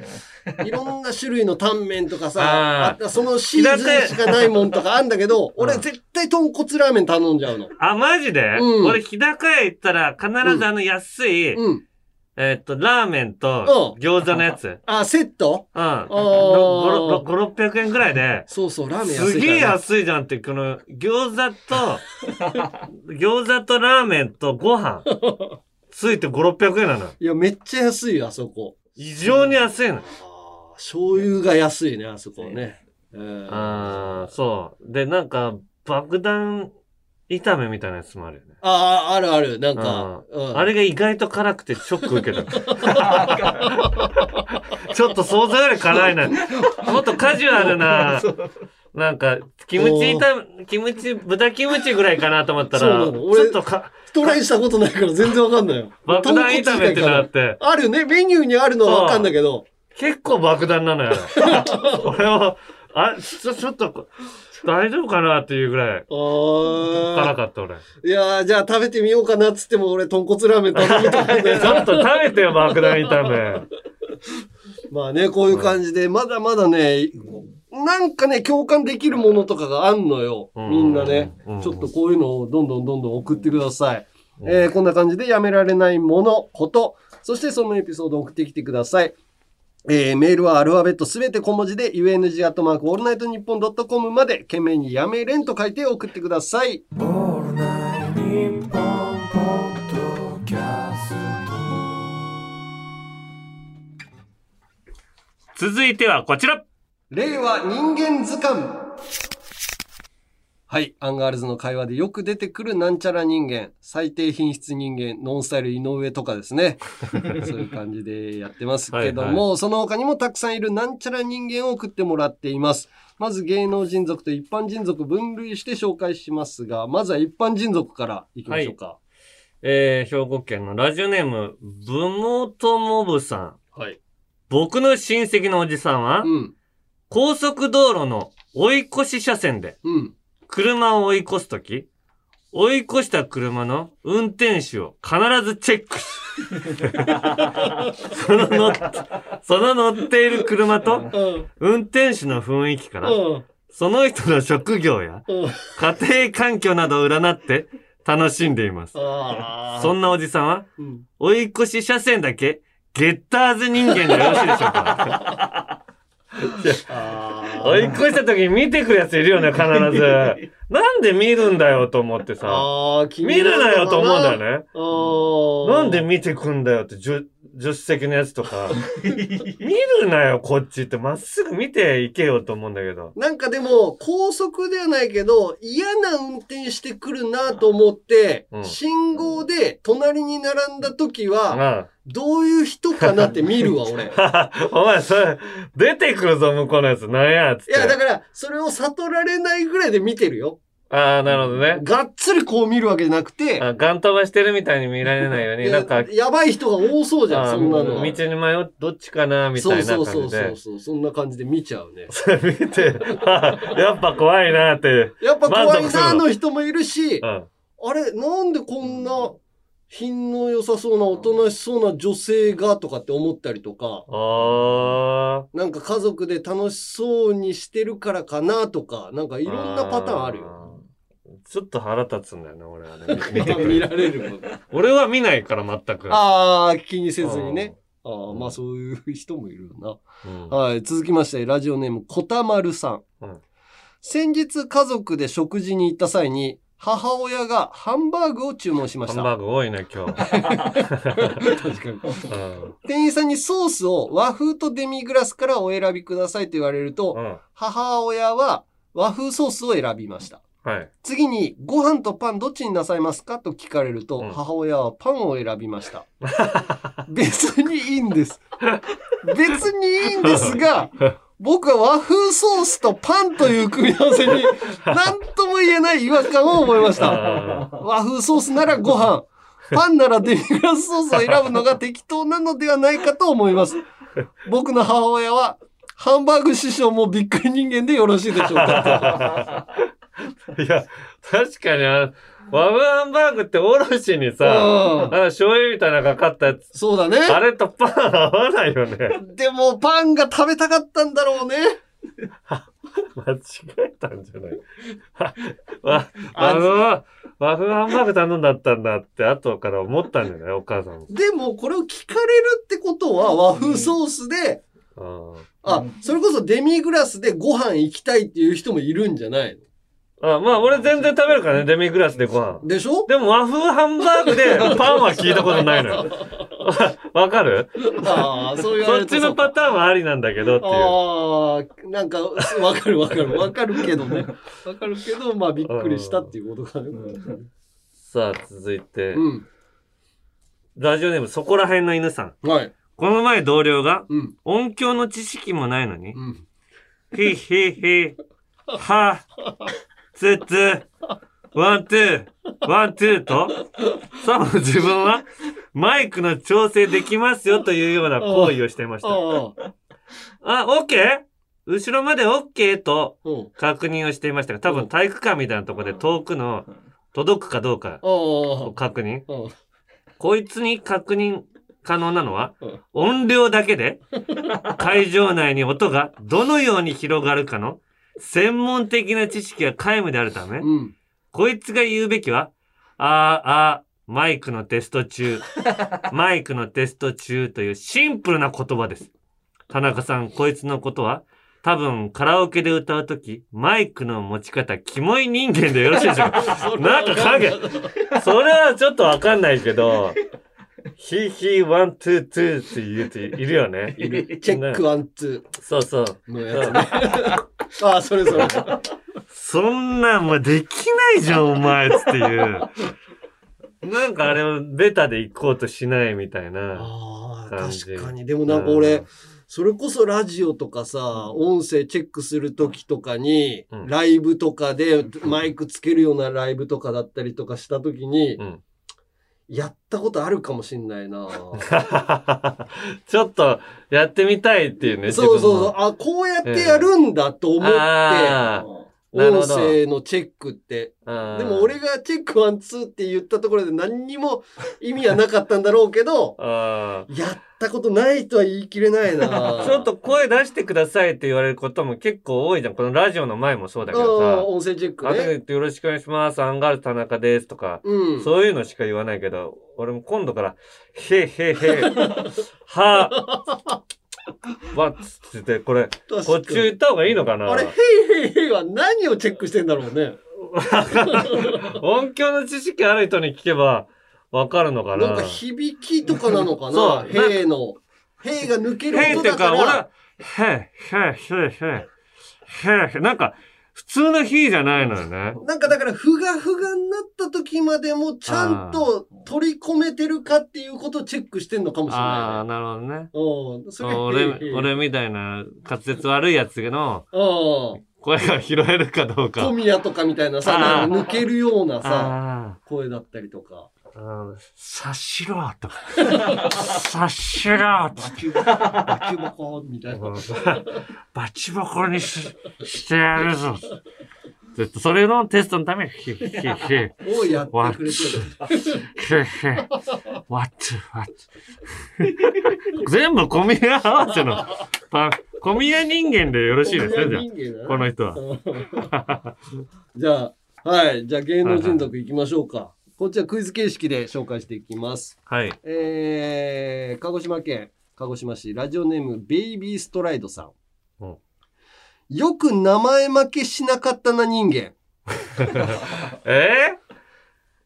いろんな種類のタンメンとかさ、そのシーズンしかないもんとかあんだけど、俺絶対豚骨ラーメン頼んじゃうの。あ、マジで、うん俺、日高屋行ったら必ずあの安い、うん。えっと、ラーメンと餃子のやつ。あ、セット？うん。あー5、600円ぐらいで、そうそう、ラーメン安いから、ね。すげえ安いじゃんって、この、餃子と、餃子とラーメンとご飯、ついて5、600円なの。いや、めっちゃ安いよ、あそこ。異常に安いの。醤油が安いね、あそこね。うんああ、そう。で、なんか、爆弾炒めみたいなやつもあるよね。ああ、あるある。なんか、うんあれが意外と辛くてショック受けた。ちょっと想像より辛いな。もっとカジュアルな、なんか、キムチ炒め、キムチ、豚キムチぐらいかなと思ったら、ち俺ょっとか、トライしたことないから全然わかんないよ。爆弾炒めってのあって、あるね。メニューにあるのはわかんだけど。結構爆弾なのよ。俺は、あ、ちょ、ちょっと、大丈夫かなっていうぐらい、辛かった俺。いやー、じゃあ食べてみようかなっつっても俺、豚骨ラーメン頼むと思うんだよちょっと食べてよ、爆弾炒め。まあね、こういう感じで、まだまだね、なんかね、共感できるものとかがあんのよ。みんなね。ちょっとこういうのをどんどんどんどん送ってください。えーこんな感じでやめられないもの、こと、そしてそのエピソードを送ってきてください。えーメールはアルファベットすべて小文字で UNG アットマークオールナイトニッポンドットコムまで件名にやめれんと書いて送ってください。続いてはこちら令和人間図鑑はい。アンガールズの会話でよく出てくるなんちゃら人間、最低品質人間、ノンスタイル井上とかですね。そういう感じでやってますけども、はいその他にもたくさんいるなんちゃら人間を送ってもらっています。まず芸能人族と一般人族分類して紹介しますが、まずは一般人族からいきましょうか。えー、兵庫県のラジオネーム、ブモトモブさん。はい。僕の親戚のおじさんは、高速道路の追い越し車線で、車を追い越すとき、追い越した車の運転手を必ずチェックし、その乗っその乗っている車と、運転手の雰囲気から、その人の職業や、家庭環境などを占って楽しんでいます。そんなおじさんは、追い越し車線だけ、ゲッターズ人間でよろしいでしょうか 追い越した時に見てくるやついるよね、必ず。なんで見るんだよと思ってさ。見るなよと思うんだよね。なんで見てくんだよって、助助手席のやつとか。見るなよ、こっちって。まっすぐ見ていけよと思うんだけど。なんかでも、高速ではないけど、嫌な運転してくるなと思って、うん信号で隣に並んだ時は、あどういう人かなって見るわ、俺。お前、それ、出てくるぞ、向こうのやつ。なんや、つって。や、だから、それを悟られないぐらいで見てるよ。ああ、なるほどね。がっつりこう見るわけじゃなくて、あガン飛ばしてるみたいに見られないように、なんか、やばい人が多そうじゃん、あそんなのは。道に迷っ、どっちかな、みたいなそう感じでそうそうそう。そう、そんな感じで見ちゃうね。見て、あやっぱ怖いなって。やっぱ怖いなの人もいるし、うんあれ、なんでこんな品の良さそうな、おとなしそうな女性がとかって思ったりとか、あなんか家族で楽しそうにしてるからかなとか、なんかいろんなパターンあるよ。ちょっと腹立つんだよね、俺はね。見られるもん。俺は見ないから、全く。ああ、気にせずにね。ああ、まあそういう人もいるよな。はい、続きまして、ラジオネーム、こたまるさん。うん先日家族で食事に行った際に、母親がハンバーグを注文しました。ハンバーグ多いね、今日。確かに。店員さんにソースを和風とデミグラスからお選びくださいと言われると、母親は和風ソースを選びました。はい。次に、ご飯とパンどっちになさいますかと聞かれると、母親はパンを選びました。別にいいんです。別にいいんですが、僕は和風ソースとパンという組み合わせに、何とも言えない違和感を覚えました。和風ソースならご飯、パンならデミグラスソースを選ぶのが適当なのではないかと思います。僕の母親は、ハンバーグ師匠もびっくり人間でよろしいでしょうか いや、確かにあの、和風ハンバーグっておろしにさ、うん醤油みたいなのがかったやつ。そうだね。あれとパン合わないよね。でも、パンが食べたかったんだろうね。間違えたんじゃない？わあの、和風ハンバーグ頼んだったんだって後から思ったんじゃない？お母さんも。でも、これを聞かれるってことは、和風ソースで、あ、それこそデミグラスでご飯行きたいっていう人もいるんじゃないあまあ、俺全然食べるからね、デミグラスでご飯。でしょ？でも和風ハンバーグでパンは聞いたことないのよ。わかる？ああ、そう言わそっちのパターンはありなんだけどっていう。ああ、なんか、わかるわかる。わかるけどね。わかるけど、まあ、びっくりしたっていうことかね。さあ、続いて、うんラジオネームそこら辺の犬さん。はい。この前同僚が、うん音響の知識もないのに、んヒヒヒ、は、ツツ、ワンツー、ワンツーと、さも自分はマイクの調整できますよというような行為をしていました。あ、オッケー？後ろまでオッケーと確認をしていましたが、多分体育館みたいなところで遠くの届くかどうかを確認。こいつに確認可能なのは、音量だけで、会場内に音がどのように広がるかの専門的な知識が皆無であるため、こいつが言うべきは、あーあー、マイクのテスト中、マイクのテスト中というシンプルな言葉です。田中さん、こいつのことは、多分カラオケで歌うとき、マイクの持ち方、キモい人間でよろしいでしょうか？なんか影、それはちょっとわかんないけど、ヒーヒーワン、ツー、ツーって言うているよね。いる。チェックワン、ツそうそう。ーのやつね。ああ、それそれ。そんなんもうできないじゃん、お前、つっていう。なんかあれをベタで行こうとしないみたいな感じ。確かに。でもなんか俺、それこそラジオとかさ、音声チェックするときとかに、ライブとかでマイクつけるようなライブとかだったりとかしたときに、やったことあるかもしんないな ちょっとやってみたいっていうね。そうそうそう。あ、こうやってやるんだと思って、音ど声のチェックって。でも俺がチェックワンツーって言ったところで何にも意味はなかったんだろうけど、あやったことないとは言い切れないな ちょっと声出してくださいって言われることも結構多いじゃん。このラジオの前もそうだけどうんさ。音声チェックね後で言ってよろしくお願いします。アンガールズ田中ですとか、うんそういうのしか言わないけど、俺も今度から、へへへ、は、わっつって、これ、こっち言った方がいいのかな？あれ、ヘイヘイヘイは何をチェックしてんだろうね。音響の知識ある人に聞けばわかるのかな？なんか響きとかなのかな？そうヘイの。ヘイが抜けるへいっていうか、音だか俺はら。、へい、へい、へい、へい、へい、なんか、普通の日じゃないのよね。なんかだから、ふがふがになった時までもちゃんと取り込めてるかっていうことをチェックしてんのかもしれあなあ、なるほどね。それ俺俺みたいな滑舌悪いやつのうん。声が拾えるかどうか。小宮とかみたいなさ、抜けるようなさ、あ声だったりとか。あ、察しろとか。察しろとバチバチボコみたいな。バチボコにししてやるぞ。ずっとそれのテストのために、ひ、ひ、ひ。をやってくれてる。what, what. 全部小宮合わせの。パ小宮人間でよろしいですね、じゃあ。なこの人は。じゃあ、はい。じゃあ芸能人族行きましょうか。こっちはクイズ形式で紹介していきます。はい。えー、鹿児島県鹿児島市ラジオネームベイビーストライドさん。うんよく名前負けしなかったな人間。え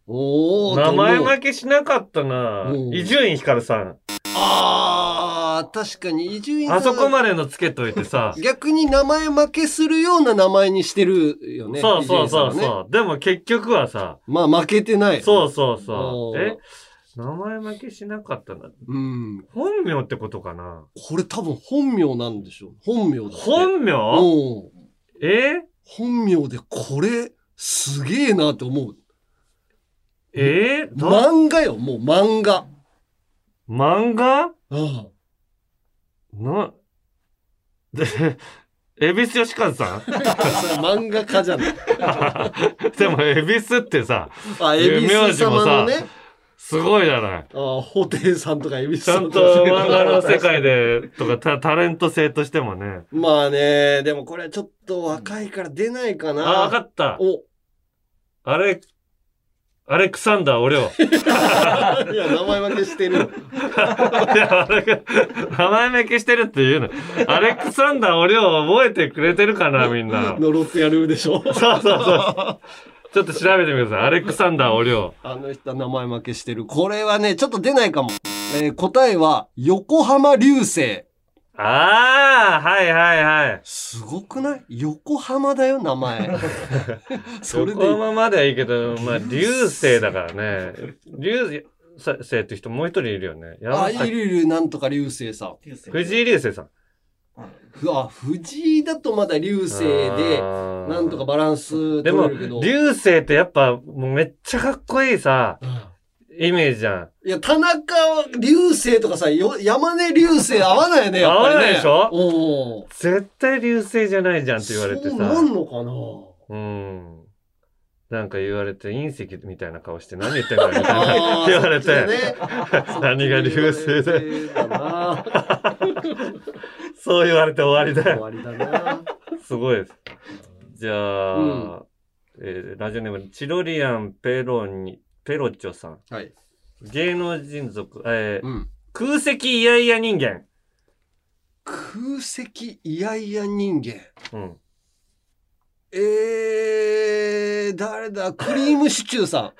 おーー名前け負けしなかったな伊集院光さん。あー、確かに伊集院さんあそこまでのつけといてさ。逆に名前負けするような名前にしてるよね。そうそうそうそう。でも結局はさ。まあ負けてない。そうそうそう。え？名前負けしなかったな。うん。本名ってことかな？これ多分本名なんでしょ。本名だ。本名？うん。え？本名でこれ、すげえなって思う。え？ー、ど？漫画よ、もう漫画。漫画？ああ。な、で、恵比寿吉和さん？それ漫画家じゃない。でも、恵比寿ってさ、あ、恵比寿様のね。すごいじゃない？ああ、ホテイさんとか恵比寿様ちゃんと漫画の世界で、とかタタレント性としてもね。まあね、でもこれちょっと若いから出ないかな。あ、わかった。お。あれ、アレクサンダー、俺を。いや、名前負けしてる。いや、名前負けしてるって言うの。アレクサンダー、俺を覚えてくれてるかな、みんな。呪ってやるでしょ。そうそうそう。ちょっと調べてみてください。アレクサンダー、俺を。あの人は名前負けしてる。これはね、ちょっと出ないかも。えー答えは、横浜流星。ああ、はいはいはい。すごくない？横浜だよ、名前。それで横浜まではいいけど、まあ、流星だからね。流星って人もう一人いるよね。あ、いるいる、なんとか流星さん。藤井流星さん。ふあ、藤井だとまだ流星で、なんとかバランスでも、取れるけど。流星ってやっぱ、もうめっちゃかっこいいさ、イメージじゃん。いや、田中流星とかさ、よ山根流星合わないよね、やっぱり、ね。合わないでしょ？お絶対流星じゃないじゃんって言われてさ。そうなんのかな？うん。なんか言われて、隕石みたいな顔して何言ってんだよみたいな言われてね、何が流星で。そう言われて終わりだよ。終わりだなすごいです。じゃあ、うんえーラジオネーム、チロリアン・ペロニ、ペロチョさん。はい。芸能人族、えーうん空席イヤイヤ人間。空席いやいや人間。うん。えー、誰だ？クリームシチューさ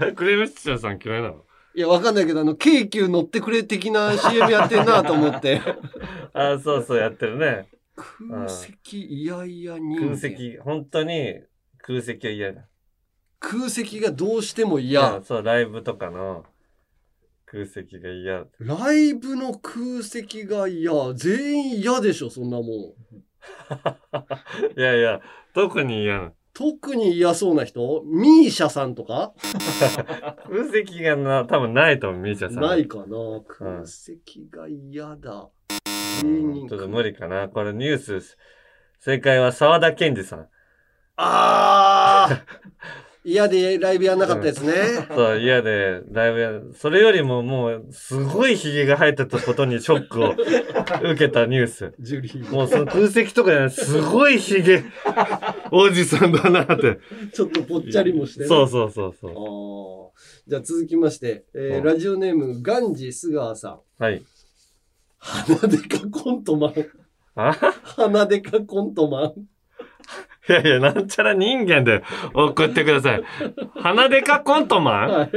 ん。クレームシチューさん嫌いなの？いや、わかんないけど、あの、京急乗ってくれ的な CM やってんなと思って。あ、そうそうやってるね。空席いやいや人間。空席、本当に空席は嫌だ。空席がどうしてもい嫌や。そう、ライブとかの空席が嫌。ライブの空席が嫌。全員嫌でしょ、そんなもん。いやいや、特に嫌な。特に嫌そうな人？ミーシャさんとか？空席がな、多分ないと思う、ミーチャさん。ないかな空席が嫌だ。芸人ちょっと無理かな。これニュース、正解は沢田研二さん。あー 嫌でライブやんなかったやつね。そう、嫌で、ライブや、それよりももう、すごい髭が生えてたことにショックを受けたニュース。もうその空席とかじゃない、すごい髭、おじさんだなって。ちょっとぽっちゃりもしてねそうそうそうそう。じゃあ続きまして、えーラジオネーム、ガンジスガーさん。はい。鼻でかコントマン。あ？鼻でかコントマン。いやいや、なんちゃら人間で送ってください。鼻でかコントマン？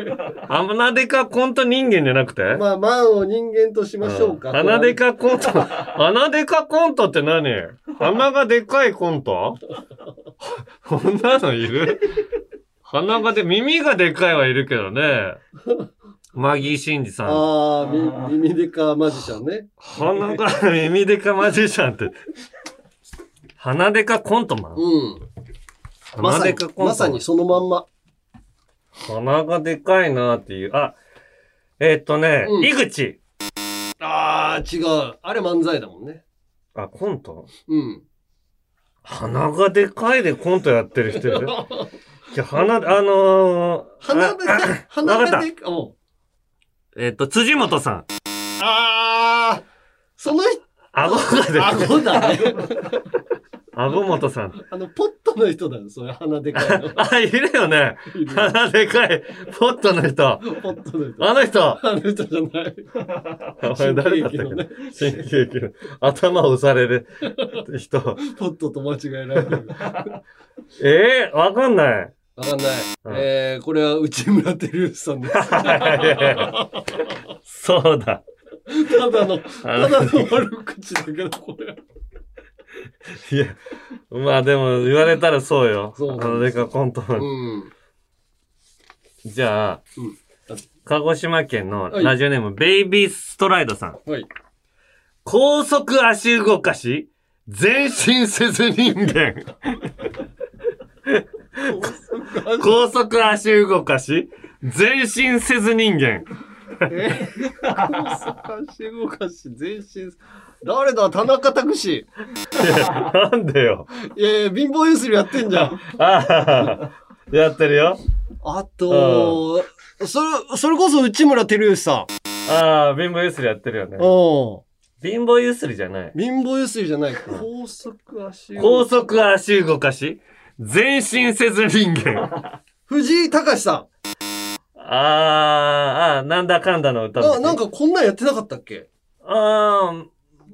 鼻でかコント人間じゃなくて？まあ、マンを人間としましょうか。鼻でかコント、鼻でかコントって何？鼻がでかいコント？こんなのいる？鼻がで、耳がでかいはいるけどね。マギーシンジさん。ああ、み耳でかマジシャンね。鼻が 耳でかマジシャンって。鼻でかコントマンうん。ま鼻さにでかコントマンまさにそのまんま。鼻がでかいなっていう。あ、えーっとね、うん井口。ああ、違う。あれ漫才だもんね。あ、コント？うん。鼻がでかいでコントやってる人いる？いや、鼻、あのー、鼻でか、鼻わかっがでか、おうえーっと、辻元さん。ああ、その人、顎がでかい。顎だね。顎元さん。あの、ポットの人だよ、それ鼻でかいの。あ、いるよね。鼻でかい。ポットの人。ポットの人。あの人。あの人じゃない。お前誰だったっけ？な新喜劇の。頭を押される人。ポットと間違えられる。ええわかんない。わかんない。えー、これは内村照之さんです。そうだ。ただの、ただの悪口だけど、これ。いや、まあでも言われたらそうよ。そうあのデカコント。うん。じゃあ、うん鹿児島県のはいラジオネーム、ベイビーストライドさん。はい。高速足動かし、前進せず人間。高速足動かし、前進せず人間。え高速足動かし、全身。誰だ田中拓司。なんでよ。いやいや、貧乏ゆすりやってんじゃん。ああ、やってるよ。あと、それ、それこそ内村照之さああ、貧乏ゆすりやってるよねん。。うん。貧乏ゆすりじゃない。貧乏ゆすりじゃない。高速足動高速足動かし、前進せず人間。藤井隆さあーあー、なんだかんだの歌ん。あ、なんかこんなんやってなかったっけ？ああ、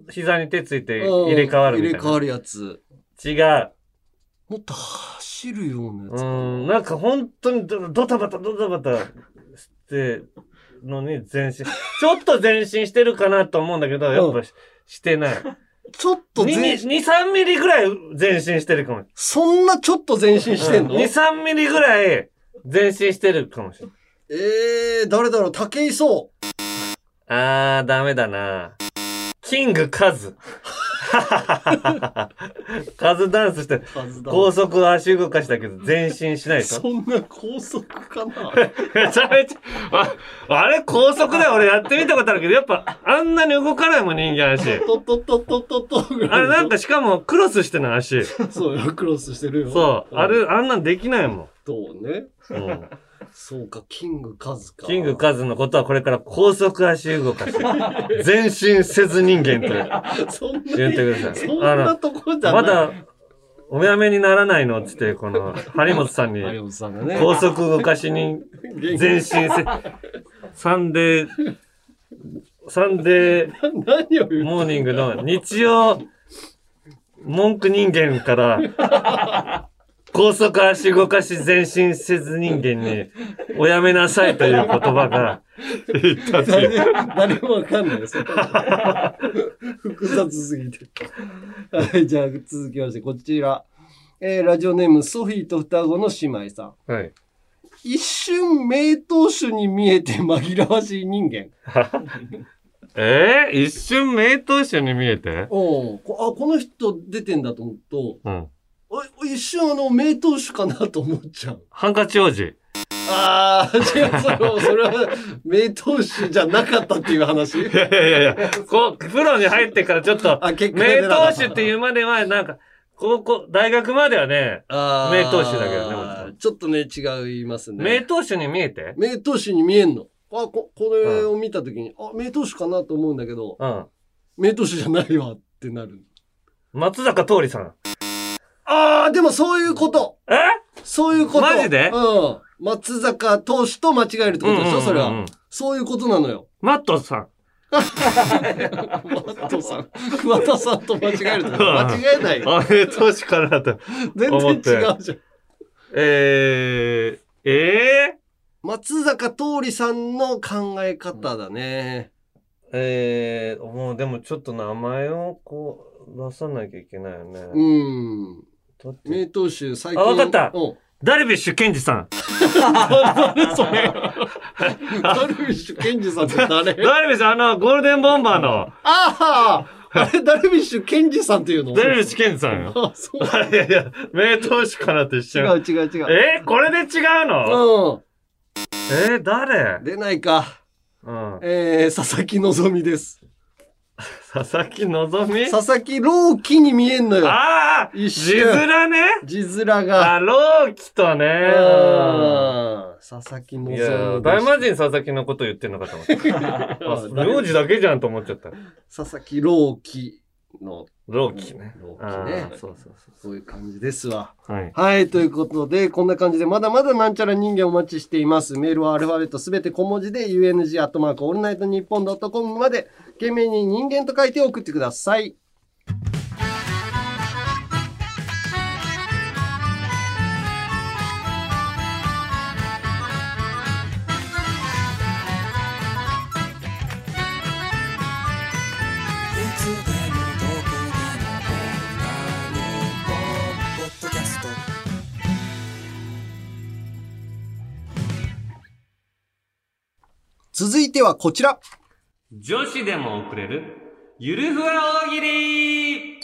膝に手ついて入れ替わるみたいな。入れ替わるやつ。違う。もっと走るようなやつ。うん、なんか本当にドドタバタドタバタしてのに前進。ちょっと前進してるかなと思うんだけど、やっぱししてない。ちょっと2、前2 3ミリぐらい前進してるかも。そんなちょっと前進してんの、2、3ミリぐらい前進してるかもしれない。えー、誰だろう？武井壮。あー、ダメだな。キングカズ。カズダンスして、高速足動かしたけど前進しないでしょ？そんな高速かな？めちゃめちゃ、ああれ高速だよ。俺やってみたことあるけど、やっぱあんなに動かないもん人間足。あれなんかしかもクロスしてない足。そうよ、クロスしてるよ。そう。あれ、あんなんできないもん。そうね。うん。そうか、キングカズか。キングカズのことはこれから高速足動かし。前進せず人間と言ってください。そんなとこじゃない。まだ、おやめにならないのっつって、この、張本さんに。高速動かしに、前進せ、サンデー、サンデー、モーニングの日曜、文句人間から、高速足動かし前進せず人間に、おやめなさいという言葉が、言ったっていう。誰もわかんないです。複雑すぎて。はい、じゃあ続きまして、こちら。えーラジオネーム、ソフィーと双子の姉妹さん。はい。一瞬名投手に見えて紛らわしい人間。えー、一瞬名投手に見えて？おうこあ、この人出てんだと思うと、うん。お一瞬あの名投手かなと思っちゃう。ハンカチ王子。ああ、違う、それは、それは名投手じゃなかったっていう話？いやいやいやこう、プロに入ってからちょっと、名投手っていうまでは、なんか、高校、大学まではね、名投手だけどねもちょっとね、違いますね。名投手に見えて？名投手に見えんの。あ、こ、これを見たときに、あ、名投手かなと思うんだけど、うん。名投手じゃないわってなる。松坂桃李さん。ああ、でもそういうこと。え？そういうこと。マジで？うん。松坂投手と間違えるってことでしょ、それは。そういうことなのよ。マットさん。マットさん。桑田さんと間違えるってこと間違えないよ。あ、名投手かなと全。然違うじゃん。えー、え松坂桃李さんの考え方だね。ー、えー、もうでもちょっと名前をこう、出さなきゃいけないよね。うん。名投手、最近。あ、わかったうん。ダルビッシュ健二さん。誰それダルビッシュ健二さんって誰？ダルビッシュ、あの、ゴールデンボンバーの、あああれ、ダルビッシュ健二さんっていうの？ダルビッシュ健二さんよ。あ、そう。いやいや、名投手かなって一違瞬。う違う違う。えーこれで違うの？うん。えー誰？出ないか。うん。えー、佐々木希です。佐々木希佐々木朗希に見えんのよ。ああ一字瞬。面ね？字面が。あ、朗希とね。うん佐々木希いや、大魔神佐々木のこと言ってんのかと思った。あ、名字だけじゃんと思っちゃった。佐々木朗希の。朗希ね。朗あ希ねー。そうそうそそういう感じですわ。う。はい。はい、ということで、こんな感じで、まだまだなんちゃら人間お待ちしています。メールはアルファベットすべて小文字で、UNG アットマークオールナイトニッポンドットコムまで、懸命に人間と書いて送ってください。続いてはこちら。女子でも送れる、ゆるふわ大喜利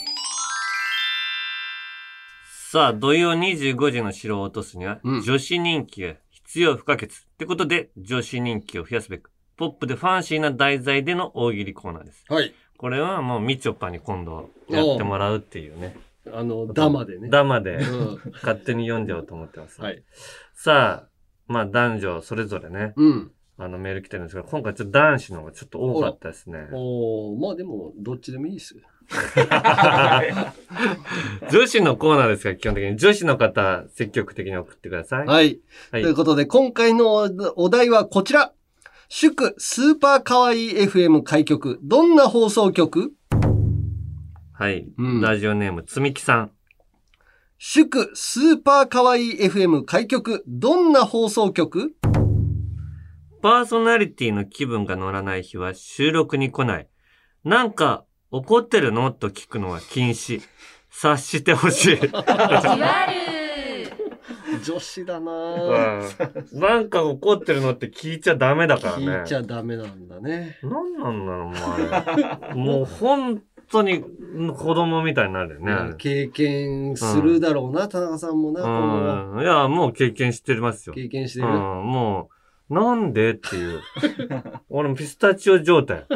さあ、土曜25時の城を落とすには、うん女子人気が必要不可欠。ってことで、女子人気を増やすべく、ポップでファンシーな題材での大喜利コーナーです。はい。これはもうみちょぱに今度やってもらうっていうね。あの、ダマでね。ダマでうん勝手に読んじゃおうと思ってます。はい。さあ、まあ男女それぞれね、うん。あのメール来てるんですけど、今回ちょっと男子の方がちょっと多かったですね。おーまあでも、どっちでもいいです。女子のコーナーですから、基本的に。女子の方、積極的に送ってください。はい。はいということで、今回のおお題はこちら。祝スーパーかわいい FM 開局。どんな放送局？はい。うんラジオネーム、つみきさん。祝スーパーかわいい FM 開局。どんな放送局？パーソナリティの気分が乗らない日は収録に来ない。なんか、怒ってるの？と聞くのは禁止。察してほしい。女子だなぁうんなんか怒ってるのって聞いちゃダメだからね。聞いちゃダメなんだね。なんなんだろう、もうあれ。もう本当に子供みたいになるよね。経験するだろうな、田中さんもな、うん。いや、もう経験してますよ。経験してる？うん、もう、なんでっていう。俺もピスタチオ状態。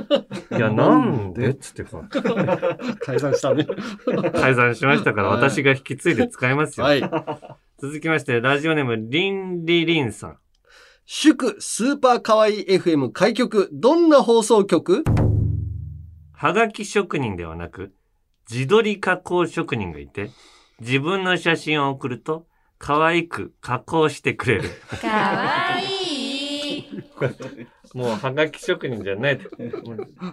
いや、なんでっつってさ、解散したね。改ざんしましたから、はい私が引き継いで使いますよ。はい。続きまして、ラジオネーム、リンリリンさん。祝スーパーかわいい FM 開局。どんな放送局？はがき職人ではなく、自撮り加工職人がいて、自分の写真を送ると、可愛く加工してくれる。かわいいもうはがき職人じゃないと。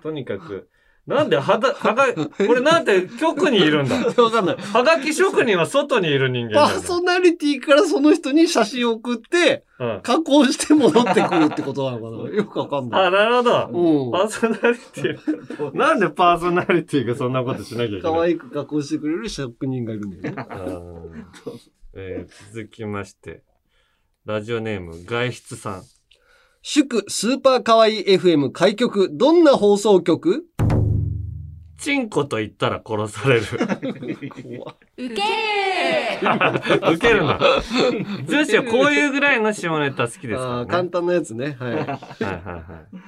とにかく、なんではだ、はが、これなんで局にいるんだ？わかんない。はがき職人は外にいる人間パーソナリティからその人に写真を送って、うん加工して戻ってくるってことなのかな？よくわかんない。あ、なるほど。うんパーソナリティ。なんでパーソナリティがそんなことしなきゃいけない？可愛く加工してくれる職人がいるんだよね。うんえー続きまして、ラジオネーム、外出さん。祝スーパーかわいい FM 開局。どんな放送局？チンコと言ったら殺される。ウケウケるな。女子はこういうぐらいの下ネタ好きですからね。簡単なやつね。はい。はいはいは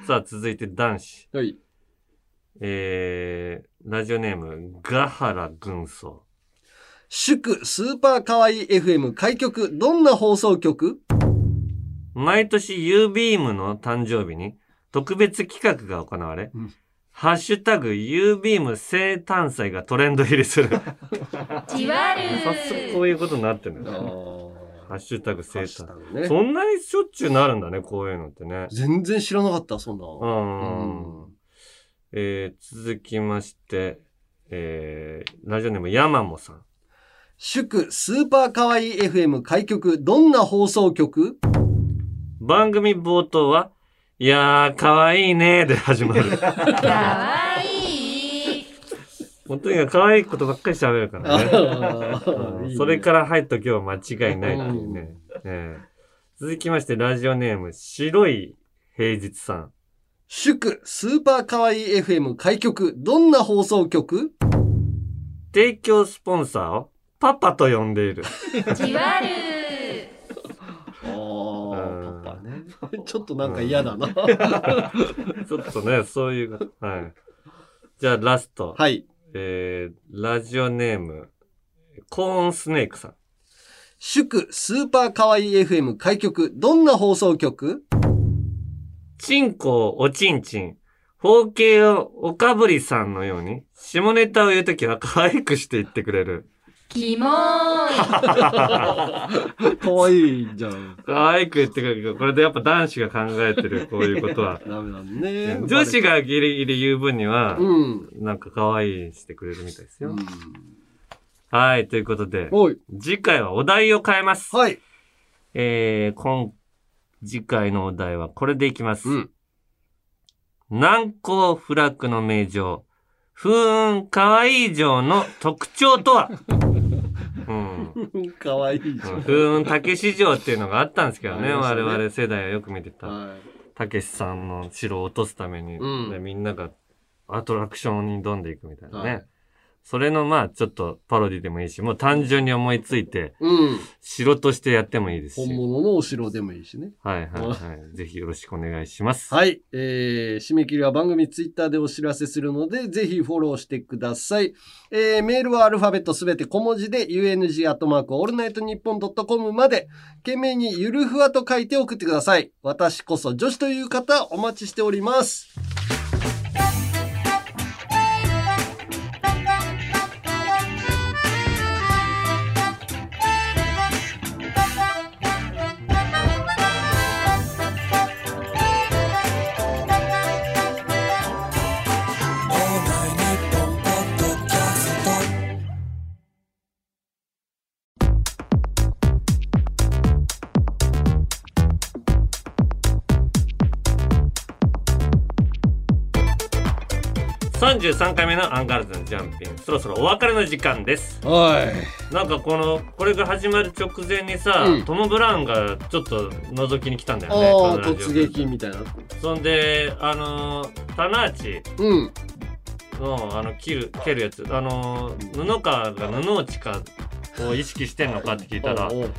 い。さあ、続いて男子。はい。えー、ラジオネーム、ガハラ軍曹。祝スーパーかわいい FM 開局。どんな放送局？毎年 U ビームの誕生日に特別企画が行われ、ハッシュタグ U ビーム生誕祭がトレンド入りする。じわる早速こういうことになってるんだよね。ハッシュタグ生誕。ねそんなにしょっちゅうなるんだね、こういうのってね。全然知らなかった、そんな。うん。えー、続きまして、えー、ラジオネームヤマモさん。祝スーパーかわいい FM 開局。どんな放送局？番組冒頭は、いやー、かわいいねーで始まる。かわいい本当に可愛いことばっかり喋るからねそれから入っとけば間違いないっていうね。ええ続きまして、ラジオネーム、白い平日さん。祝スーパーかわいい FM 開局。どんな放送局？提供スポンサーをパパと呼んでいる。じわる ちょっとなんか嫌だな。ちょっとね、そういう、はい。じゃあラスト。はい。えー、ラジオネーム、コーンスネークさん。祝スーパーかわいい FM 開局。どんな放送局？チンコおちんちん。包茎をおかぶりさんのように、下ネタを言うときは可愛くして言ってくれる。キモーいかわいいじゃん。可愛く言ってくれるけど、これでやっぱ男子が考えてる、こういうことは。ダメなんね。女子がギリギリ言う分には、うん。なんか可愛いしてくれるみたいですよ。はい、ということで、次回はお題を変えます。はい。えー、今、次回のお題はこれでいきます。難攻不落の名城、風雲可愛い城の特徴とは？うん。かわいいじゃん。風雲たけし城っていうのがあったんですけどね。ね我々世代はよく見てた。はたけしさんの城を落とすために、うんでみんながアトラクションに挑んでいくみたいなね。はいそれのまあちょっとパロディでもいいし、もう単純に思いついて、うん。城としてやってもいいですし。本物のお城でもいいしね。はいはいはい。ぜひよろしくお願いします。はい。えー、締め切りは番組ツイッターでお知らせするので、ぜひフォローしてください。えー、メールはアルファベットすべて小文字で、UNG アットマークオールナイトニッポンドットコムまで、件名にゆるふわと書いて送ってください。私こそ女子という方、お待ちしております。33回目のアンガールズのジャンピングそろそろお別れの時間ですはい。なんかこのこれが始まる直前にさ、うんトム・ブラウンがちょっと覗きに来たんだよねああ、このラジオ突撃みたいな。そんであのー棚内うん。のあの切る蹴るやつあのー布川が布落ちかを意識してんのかって聞いたらおうおう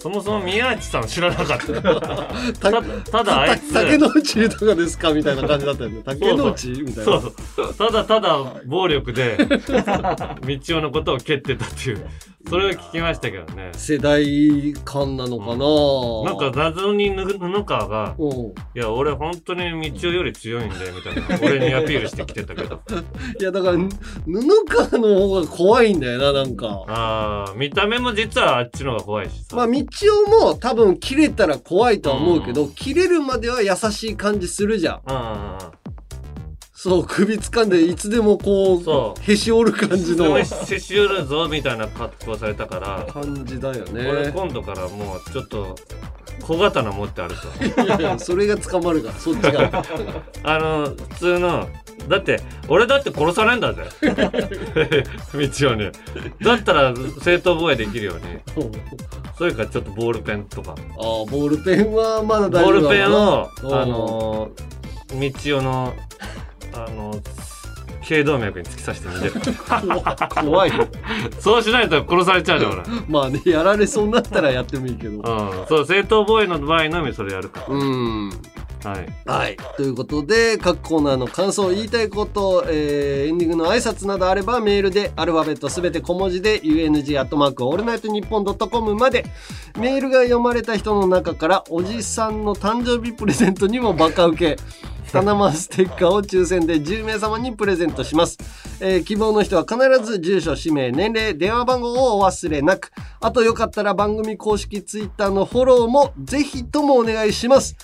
そもそも宮内さん知らなかった。たただあいつ。竹の内豊ですかみたいな感じだったよね。竹の内みたいな。そうそう。ただただ暴力で 道夫のことを蹴ってたっていう。それを聞きましたけどね。世代間なのかな、なんか謎にぬ布川がうん「いや俺本当に道夫より強いんだよ」みたいな。俺にアピールしてきてたけど。いやだからぬ布川の方が怖いんだよななんか。ああ見た目も実はあっちの方が怖いしさ。まあ道夫も多分切れたら怖いとは思うけど、切れるまでは優しい感じするじゃんそう首掴んでいつでもこそう。へし折る感じの。でもししゅるぞみたいな格好されたから。感じだよ俺ね今度からもうちょっと小刀持ってあるといやいやそれが捕まるからそっちが あの普通のだって俺だって殺されんだぜ。道をね。だったら正当防衛できるよう。にそれかちょっとボールペンとか。ああボールペンはまだ大丈夫ボールペンをだあのー道をのあの頸動脈に突き刺して逃げる。怖い。そうしないと殺されちゃうじゃん俺まあねやられそうになったらやってもいいけど。うん。そう正当防衛の場合のみそれやるから。うんはいはい。ということで、各コーナーの感想、言いたいこと、えーエンディングの挨拶などあれば、メールで、アルファベットすべて小文字で、UNG アットマークオールナイトニッポンドットコムまで、メールが読まれた人の中から、おじさんの誕生日プレゼントにもバカ受け、タナマステッカーを抽選で10名様にプレゼントします。えー希望の人は必ず住所、氏名、年齢、電話番号をお忘れなく。あとよかったら番組公式ツイッターのフォローもぜひともお願いします。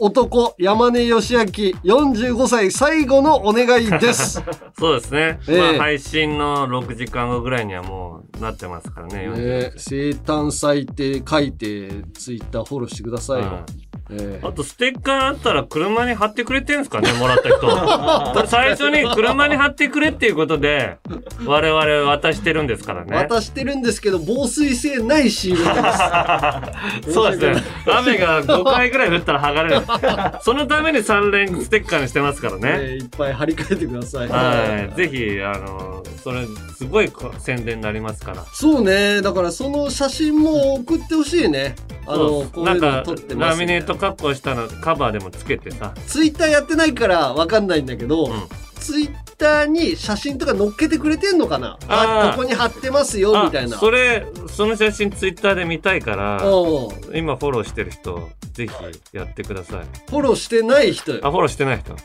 男、山根義明、45歳最後のお願いです。そうですね、ええ。まあ配信の6時間後ぐらいにはもうなってますからねね、生誕祭って書いて、ツイッターフォローしてくださいよ。えあとステッカーあったら車に貼ってくれてんすかねもらった人。最初に車に貼ってくれっていうことで我々渡してるんですからね。渡してるんですけど、防水性ないシールです。そうですね。雨が5回ぐらい降ったら剥がれる そのために3連ステッカーにしてますからね、ねいっぱい貼り替えてください。はい。ぜひあのそれすごいこ宣伝になりますから。そうね。だからその写真も送ってほしいね。あの、こういうのなんか撮ってますラミネート加工したのカバーでもつけてさ。ツイッターやってないからわかんないんだけど、ツイッターに写真とか載っけてくれてんのかな？あここに貼ってますよみたいな。あそれその写真ツイッターで見たいからお今フォローしてる人ぜひやってください。フォローしてない人よ。あフォローしてない人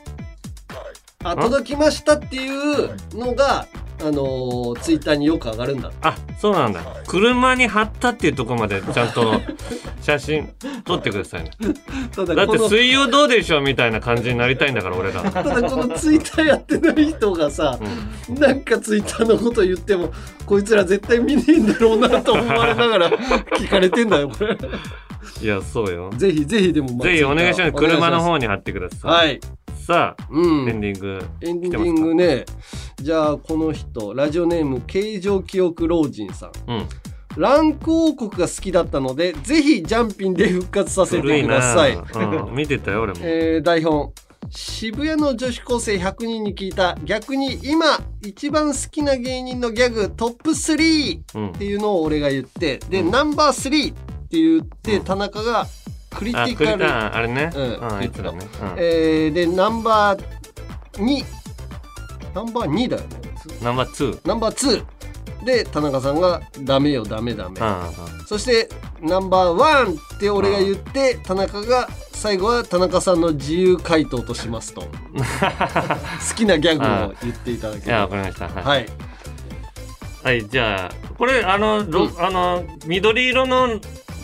あ届きましたっていうのがあのーツイッターによく上がるんだ。あそうなんだ。車に貼ったっていうところまでちゃんと 写真撮ってくださいね。ただだって水曜どうでしょうみたいな感じになりたいんだから俺ら。ただこのツイッターやってない人がさ、なんかツイッターのこと言ってもこいつら絶対見ねえんだろうなと思われながら 聞かれてんだよこれ。いやそうよ。ぜひぜひでもまあぜひお願いします。車の方にに貼ってください。はいさあ、うん。エンディングエンディングね。じゃあこの人ラジオネーム形状記憶老人さん。うん。ランク王国が好きだったのでぜひジャンピンで復活させてください。うん。見てたよ俺も。えー台本。渋谷の女子高生100人に聞いた逆に今一番好きな芸人のギャグトップ3うんっていうのを俺が言ってで、ナンバー3って言って田中がクリティカルああれね。うんうんあいつらね。うん。えーでナンバー2ナンバー2だよね。ナンバー2ナンバー2で田中さんが「ダメよダメダメ」あそしてナンバーワンって俺が言って田中が最後は田中さんの自由回答としますと。好きなギャグを言っていただけいやわればかりました。はい、はい。はい、じゃあこれあの、ロあの緑色の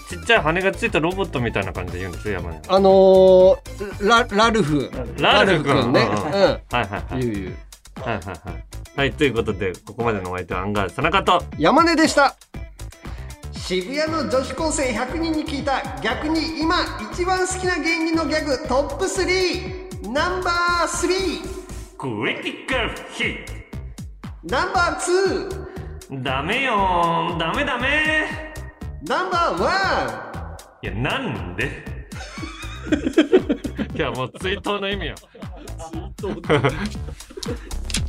ちっちゃい羽がついたロボットみたいな感じで言うんですよ山根。あのー、ララルフ。ラルフ君ね。うんはいはいはい。言う言う。はいはいはい。はいということでここまでのお相手はアンガールズ田中と。山根でした。渋谷の女子高生100人に聞いた逆に今一番好きな芸人のギャグトップ3ナンバー3クリティカルヒッナンバー2トダメよダメダメナンバーワいやなんで？いやもう追悼の意味よ。ン